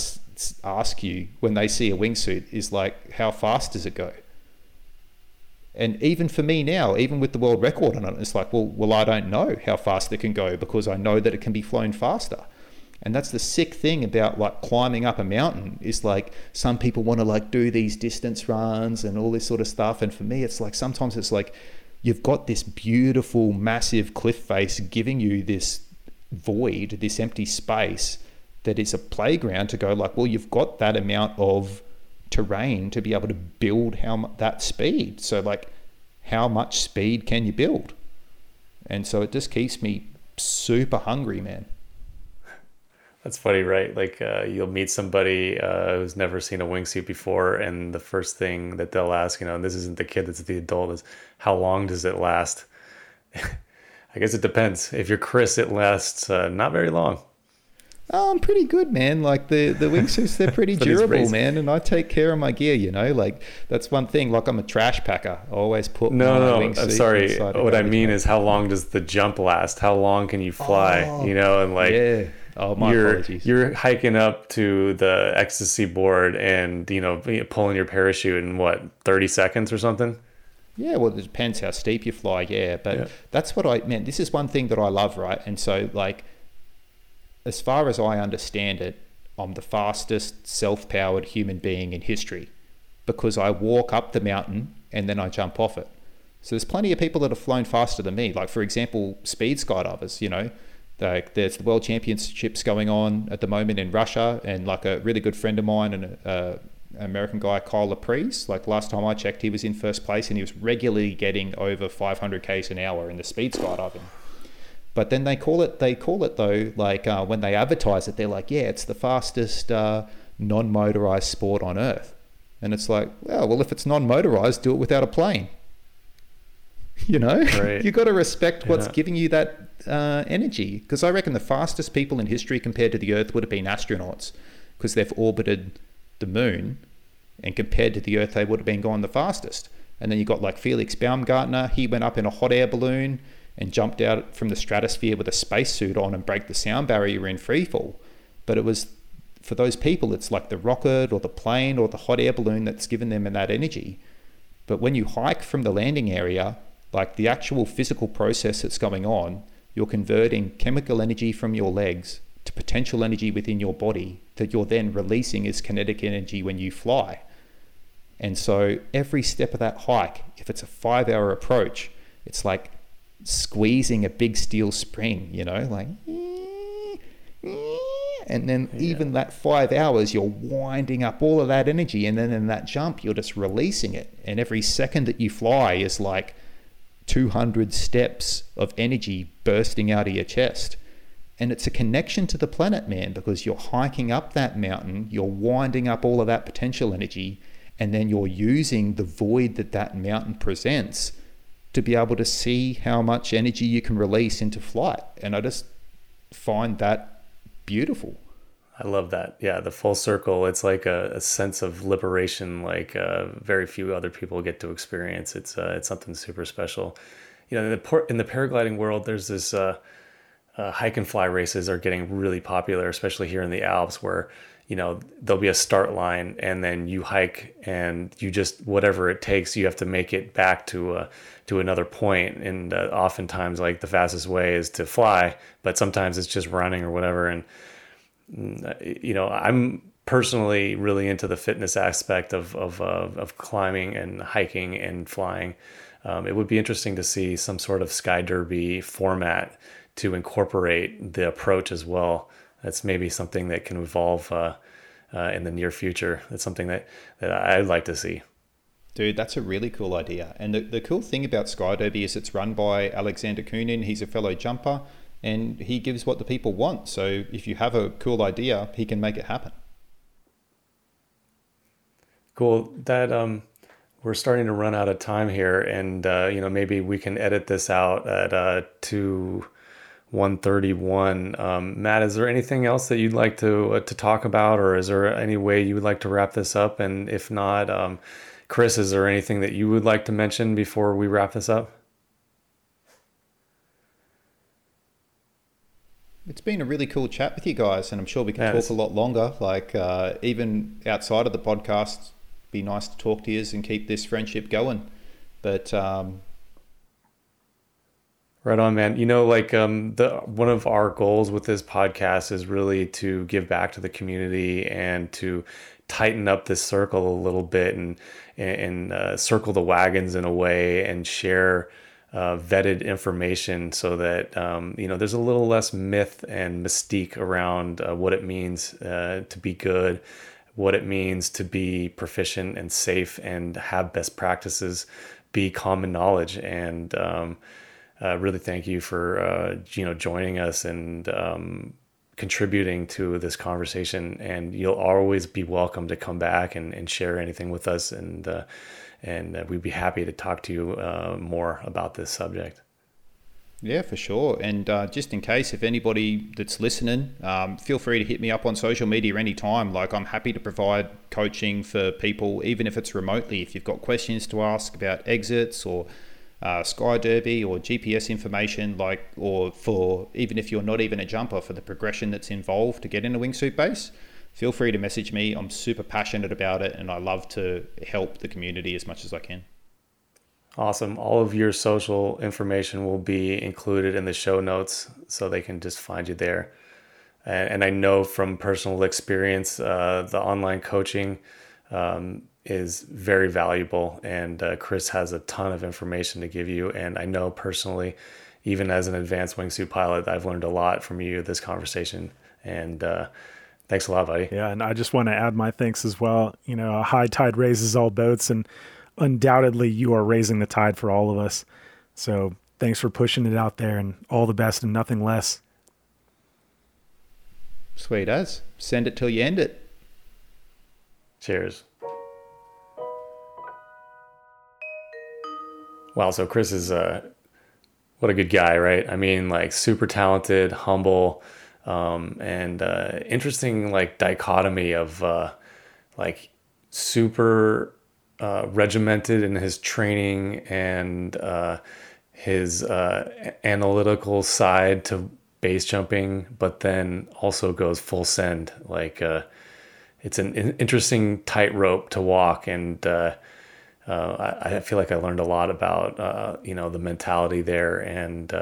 ask you when they see a wingsuit is like how fast does it go? And even for me now, even with the world record on it, it's like, well, well, I don't know how fast it can go because I know that it can be flown faster. And that's the sick thing about like climbing up a mountain is like some people want to like do these distance runs and all this sort of stuff. And for me, it's like sometimes it's like you've got this beautiful, massive cliff face giving you this void, this empty space that is a playground to go like, well, you've got that amount of terrain to be able to build how that speed. So like, how much speed can you build? And so it just keeps me super hungry, man. That's funny, right? Like uh, you'll meet somebody uh, who's never seen a wingsuit before, and the first thing that they'll ask, you know, and this isn't the kid, it's the adult, is how long does it last? (laughs) I guess it depends. If you're Chris, it lasts uh, not very long. Oh, I'm pretty good, man. Like the the wingsuits, they're pretty (laughs) durable, man. And I take care of my gear. You know, like that's one thing. Like I'm a trash packer. I always put no, no. I'm sorry. What I mean is, how long does the jump last? How long can you fly? Oh, you know, and like yeah Oh, my you're, apologies. You're hiking up to the ecstasy board and you know pulling your parachute in what 30 seconds or something. Yeah, well, it depends how steep you fly. Yeah, but Yeah. that's what I meant. This is one thing that I love, right? And so, like, as far as I understand it, I'm the fastest self-powered human being in history because I walk up the mountain and then I jump off it. So there's plenty of people that have flown faster than me. Like for example, speed skydivers. You know, like there's the world championships going on at the moment in Russia, and like a really good friend of mine and a, a American guy, Kyle Laprise. Like last time I checked, he was in first place and he was regularly getting over 500 k's an hour in the speed skydiving. But then they call it, they call it though, like uh, when they advertise it, they're like, yeah, it's the fastest uh, non-motorized sport on earth. And it's like, well, well, if it's non-motorized, do it without a plane. (laughs) You know, Right. you got to respect what's Yeah. giving you that uh, energy. Because I reckon the fastest people in history compared to the Earth would have been astronauts, because they've orbited the moon, and compared to the Earth, they would have been going the fastest. And then you got like Felix Baumgartner. He went up in a hot air balloon and jumped out from the stratosphere with a spacesuit on and break the sound barrier in free fall. But it was for those people, it's like the rocket or the plane or the hot air balloon that's given them that energy. But when you hike from the landing area, like the actual physical process that's going on, you're converting chemical energy from your legs to potential energy within your body that you're then releasing as kinetic energy when you fly. And so every step of that hike, if it's a five hour approach, it's like squeezing a big steel spring, you know, like. And then even that five hours, you're winding up all of that energy. And then in that jump, you're just releasing it. And every second that you fly is like 200 steps of energy bursting out of your chest. And it's a connection to the planet, man, because you're hiking up that mountain, you're winding up all of that potential energy, and then you're using the void that that mountain presents to be able to see how much energy you can release into flight. And I just find that beautiful. I love that. Yeah, the full circle. It's like a, a sense of liberation, like uh, very few other people get to experience. It's uh, it's something super special. You know, in the por- in the paragliding world, there's this uh, uh, hike and fly races are getting really popular, especially here in the Alps, where you know there'll be a start line and then you hike and you just whatever it takes, you have to make it back to uh, to another point. And uh, oftentimes, like the fastest way is to fly, but sometimes it's just running or whatever. And you know, I'm personally really into the fitness aspect of of uh, of climbing and hiking and flying. Um, it would be interesting to see some sort of Skyderby format to incorporate the approach as well. That's maybe something that can evolve uh, uh, in the near future. That's something that that I'd like to see. Dude, that's a really cool idea. And the, the cool thing about Skyderby is it's run by Alexander Kunin. He's a fellow jumper and he gives what the people want. So if you have a cool idea, he can make it happen. Cool. That um, we're starting to run out of time here, and uh, you know maybe we can edit this out at uh, two one thirty one. Um, Matt, is there anything else that you'd like to uh, to talk about, or is there any way you would like to wrap this up? And if not, um, Chris, is there anything that you would like to mention before we wrap this up? It's been a really cool chat with you guys, and I'm sure we can Yeah, talk a lot longer. Like uh, even outside of the podcast, be nice to talk to you and keep this friendship going. But um, Right on, man. You know, like um, the one of our goals with this podcast is really to give back to the community and to tighten up this circle a little bit and and uh, circle the wagons in a way and share uh, vetted information so that um, you know there's a little less myth and mystique around uh, what it means uh, to be good, what it means to be proficient and safe and have best practices be common knowledge. And um, really thank you for uh, you know joining us and um, contributing to this conversation. And you'll always be welcome to come back and, and share anything with us. And uh, and uh, we'd be happy to talk to you uh, more about this subject Yeah, for sure. And uh, just in case, if anybody that's listening, um, feel free to hit me up on social media anytime. Like, I'm happy to provide coaching for people, even if it's remotely. If you've got questions to ask about exits or uh, Skyderby or GPS information, like, or for even if you're not even a jumper, for the progression that's involved to get in a wingsuit base, feel free to message me. I'm super passionate about it and I love to help the community as much as I can. Awesome. All of your social information will be included in the show notes so they can just find you there. And, I know from personal experience, uh, the online coaching um, is very valuable. And uh, Chris has a ton of information to give you. And I know personally, even as an advanced wingsuit pilot, I've learned a lot from you this conversation. And uh, thanks a lot, buddy. Yeah. And I just want to add my thanks as well. You know, a high tide raises all boats. And undoubtedly you are raising the tide for all of us. So thanks for pushing it out there and all the best and nothing less. Sweet as. Send it till you end it. Cheers. Wow, so Chris is uh what a good guy, right? I mean, like super talented, humble, um, and uh, interesting like dichotomy of uh, like super uh, regimented in his training and uh, his uh, analytical side to base jumping, but then also goes full send. Like uh, it's an interesting tightrope to walk, and I, I, feel like I learned a lot about you know the mentality there and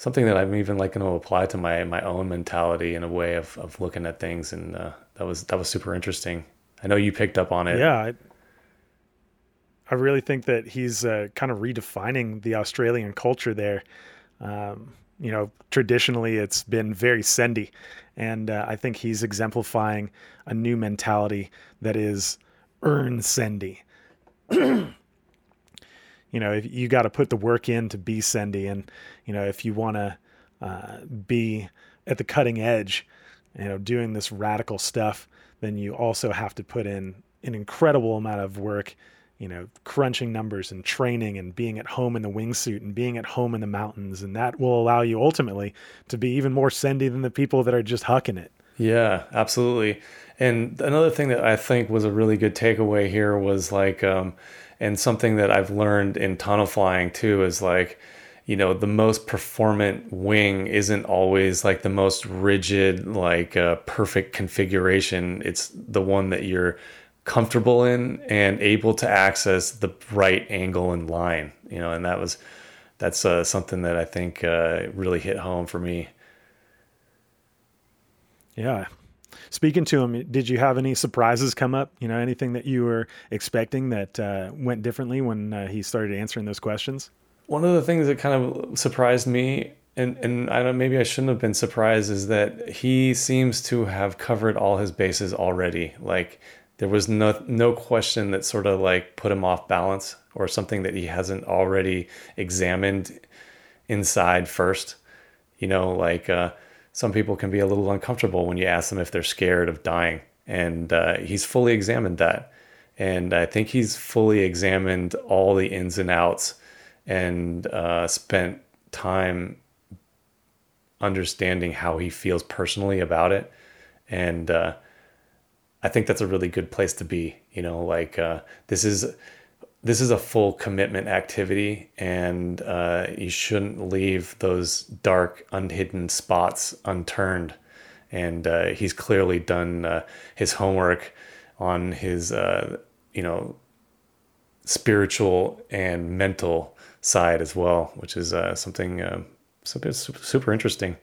something that I'm even like going to apply to my my own mentality in a way of, of looking at things, and that was that was super interesting. I know you picked up on it. Yeah, I, I really think that he's uh, kind of redefining the Australian culture there. Um, you know, traditionally it's been very sendy, and uh, I think he's exemplifying a new mentality that is earn sendy. (clears throat) you know, if you got to put the work in to be sendy, and you know, if you want to uh, be at the cutting edge, you know, doing this radical stuff, then you also have to put in an incredible amount of work you know, crunching numbers and training and being at home in the wingsuit and being at home in the mountains. And that will allow you ultimately to be even more sendy than the people that are just hucking it. Yeah, absolutely. And another thing that I think was a really good takeaway here was like, um, and something that I've learned in tunnel flying too is like, you know, the most performant wing isn't always like the most rigid, like uh, perfect configuration. It's the one that you're comfortable in and able to access the right angle and line you know and that was that's uh, something that i think uh, really hit home for me yeah speaking to him did you have any surprises come up you know anything that you were expecting that uh, went differently when uh, he started answering those questions one of the things that kind of surprised me and and I don't maybe I shouldn't have been surprised is that he seems to have covered all his bases already. Like there was no no question that sort of like put him off balance or something that he hasn't already examined inside first. You know, like uh, some people can be a little uncomfortable when you ask them if they're scared of dying, and uh, he's fully examined that, and I think he's fully examined all the ins and outs, and uh, spent time understanding how he feels personally about it, and uh, I think that's a really good place to be. You know, like uh, this is this is a full commitment activity, and uh, you shouldn't leave those dark, unhidden spots unturned. And uh, he's clearly done uh, his homework on his, uh, you know, spiritual and mental side as well, which is uh, something something super interesting.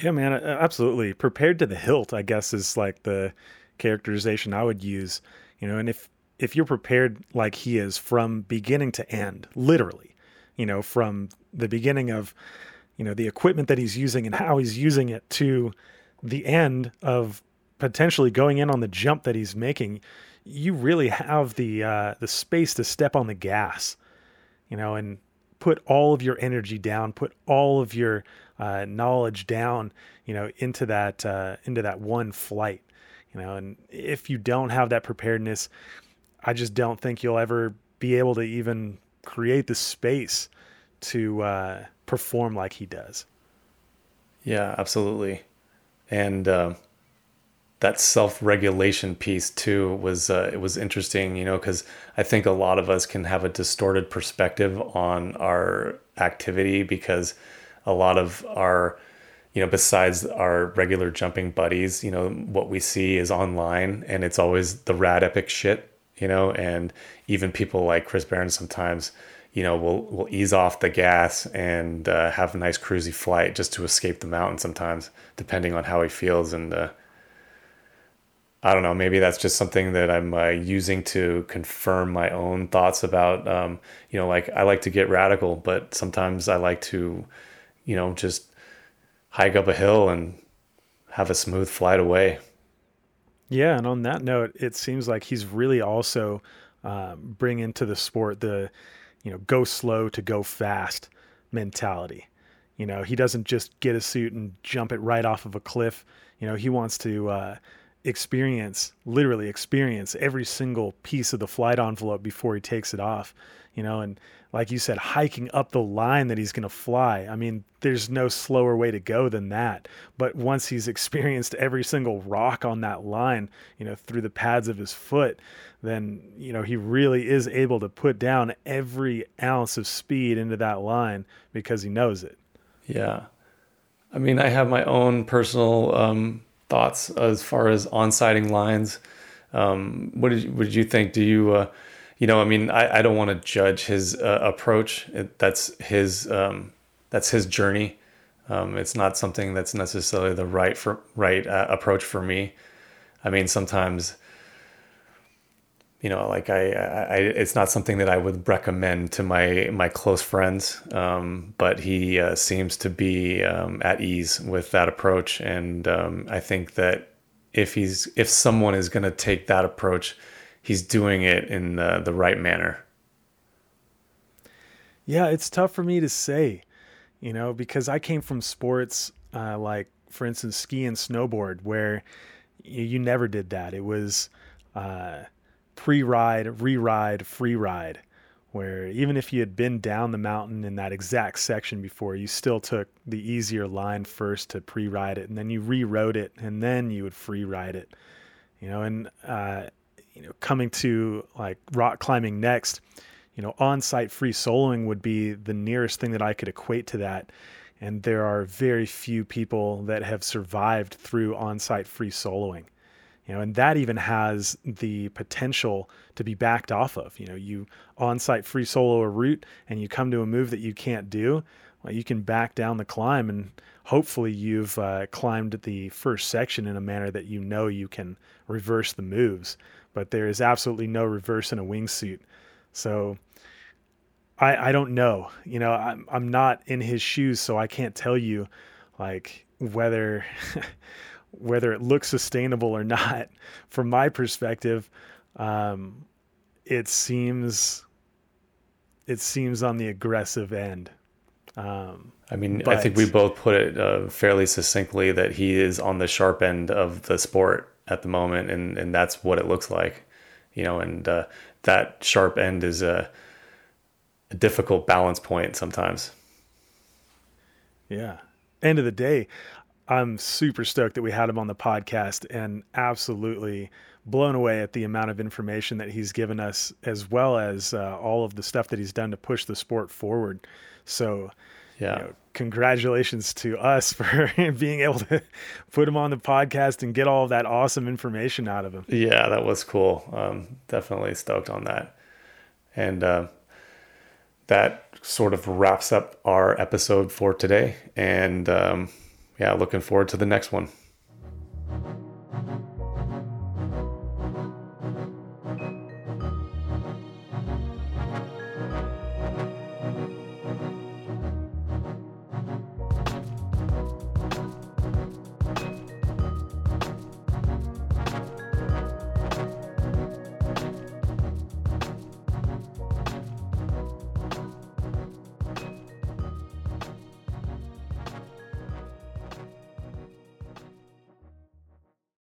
Yeah, man, absolutely. Prepared to the hilt, I guess, is like the characterization I would use, you know, and if if you're prepared like he is from beginning to end, literally, you know, from the beginning of, you know, the equipment that he's using and how he's using it to the end of potentially going in on the jump that he's making, you really have the uh, the space to step on the gas, you know, and put all of your energy down, put all of your uh, knowledge down, you know, into that uh, into that one flight you know and if you don't have that preparedness i just don't think you'll ever be able to even create the space to uh, perform like he does. Yeah absolutely. And uh, that self-regulation piece too was uh, it was interesting you know because i think a lot of us can have a distorted perspective on our activity because a lot of our you know besides our regular jumping buddies you know what we see is online and it's always the rad epic shit you know and even people like Chris Byrnes sometimes you know will will ease off the gas and uh, have a nice cruisy flight just to escape the mountain sometimes depending on how he feels and uh, I don't know. Maybe that's just something that I'm uh, using to confirm my own thoughts about. Um, you know, like I like to get radical, but sometimes I like to, you know, just hike up a hill and have a smooth flight away. Yeah, and on that note, it seems like he's really also uh, bringing to the sport the, you know, go slow to go fast mentality. You know, he doesn't just get a suit and jump it right off of a cliff. You know, he wants to. Uh, experience, literally experience every single piece of the flight envelope before he takes it off, you know, and like you said, hiking up the line that he's going to fly. I mean, there's no slower way to go than that. But once he's experienced every single rock on that line, you know, through the pads of his foot, then, you know, he really is able to put down every ounce of speed into that line because he knows it. Yeah. I mean, I have my own personal um, thoughts as far as on-sighting lines. Um, what did you, what did you think? Do you, uh, you know, I mean, I, I don't want to judge his uh, approach. It, that's his um, that's his journey. Um, it's not something that's necessarily the right for right uh, approach for me. I mean, sometimes you know, like I, I, it's not something that I would recommend to my my close friends. Um, but he uh, seems to be um, at ease with that approach, and um, I think that if he's if someone is going to take that approach, he's doing it in the, the right manner. Yeah, it's tough for me to say, you know, because I came from sports uh, like, for instance, ski and snowboard, where you, you never did that. It was uh, pre-ride, re-ride, free ride, where even if you had been down the mountain in that exact section before, you still took the easier line first to pre-ride it, and then you re-rode it, and then you would free ride it. You know, and uh, you know, coming to like rock climbing next, you know, on-site free soloing would be the nearest thing that I could equate to that. And there are very few people that have survived through on-site free soloing you know and that even has the potential to be backed off of you know you on-site free solo a route and you come to a move that you can't do well you can back down the climb and hopefully you've uh, climbed the first section in a manner that you know you can reverse the moves but there is absolutely no reverse in a wingsuit. So I, I don't know you know I'm, I'm not in his shoes so i can't tell you like whether (laughs) whether it looks sustainable or not, (laughs) from my perspective, um, it seems it seems on the aggressive end. Um, I mean, but, I think we both put it uh, fairly succinctly that he is on the sharp end of the sport at the moment, and and that's what it looks like, you know. And uh, that sharp end is a, a difficult balance point sometimes. Yeah. End of the day, I'm super stoked that we had him on the podcast and absolutely blown away at the amount of information that he's given us, as well as uh, all of the stuff that he's done to push the sport forward. So, yeah, you know, congratulations to us (laughs) for being able to put him on the podcast and get all that awesome information out of him. Yeah, that was cool. Um, definitely stoked on that. And uh, that sort of wraps up our episode for today. And um, yeah, looking forward to the next one.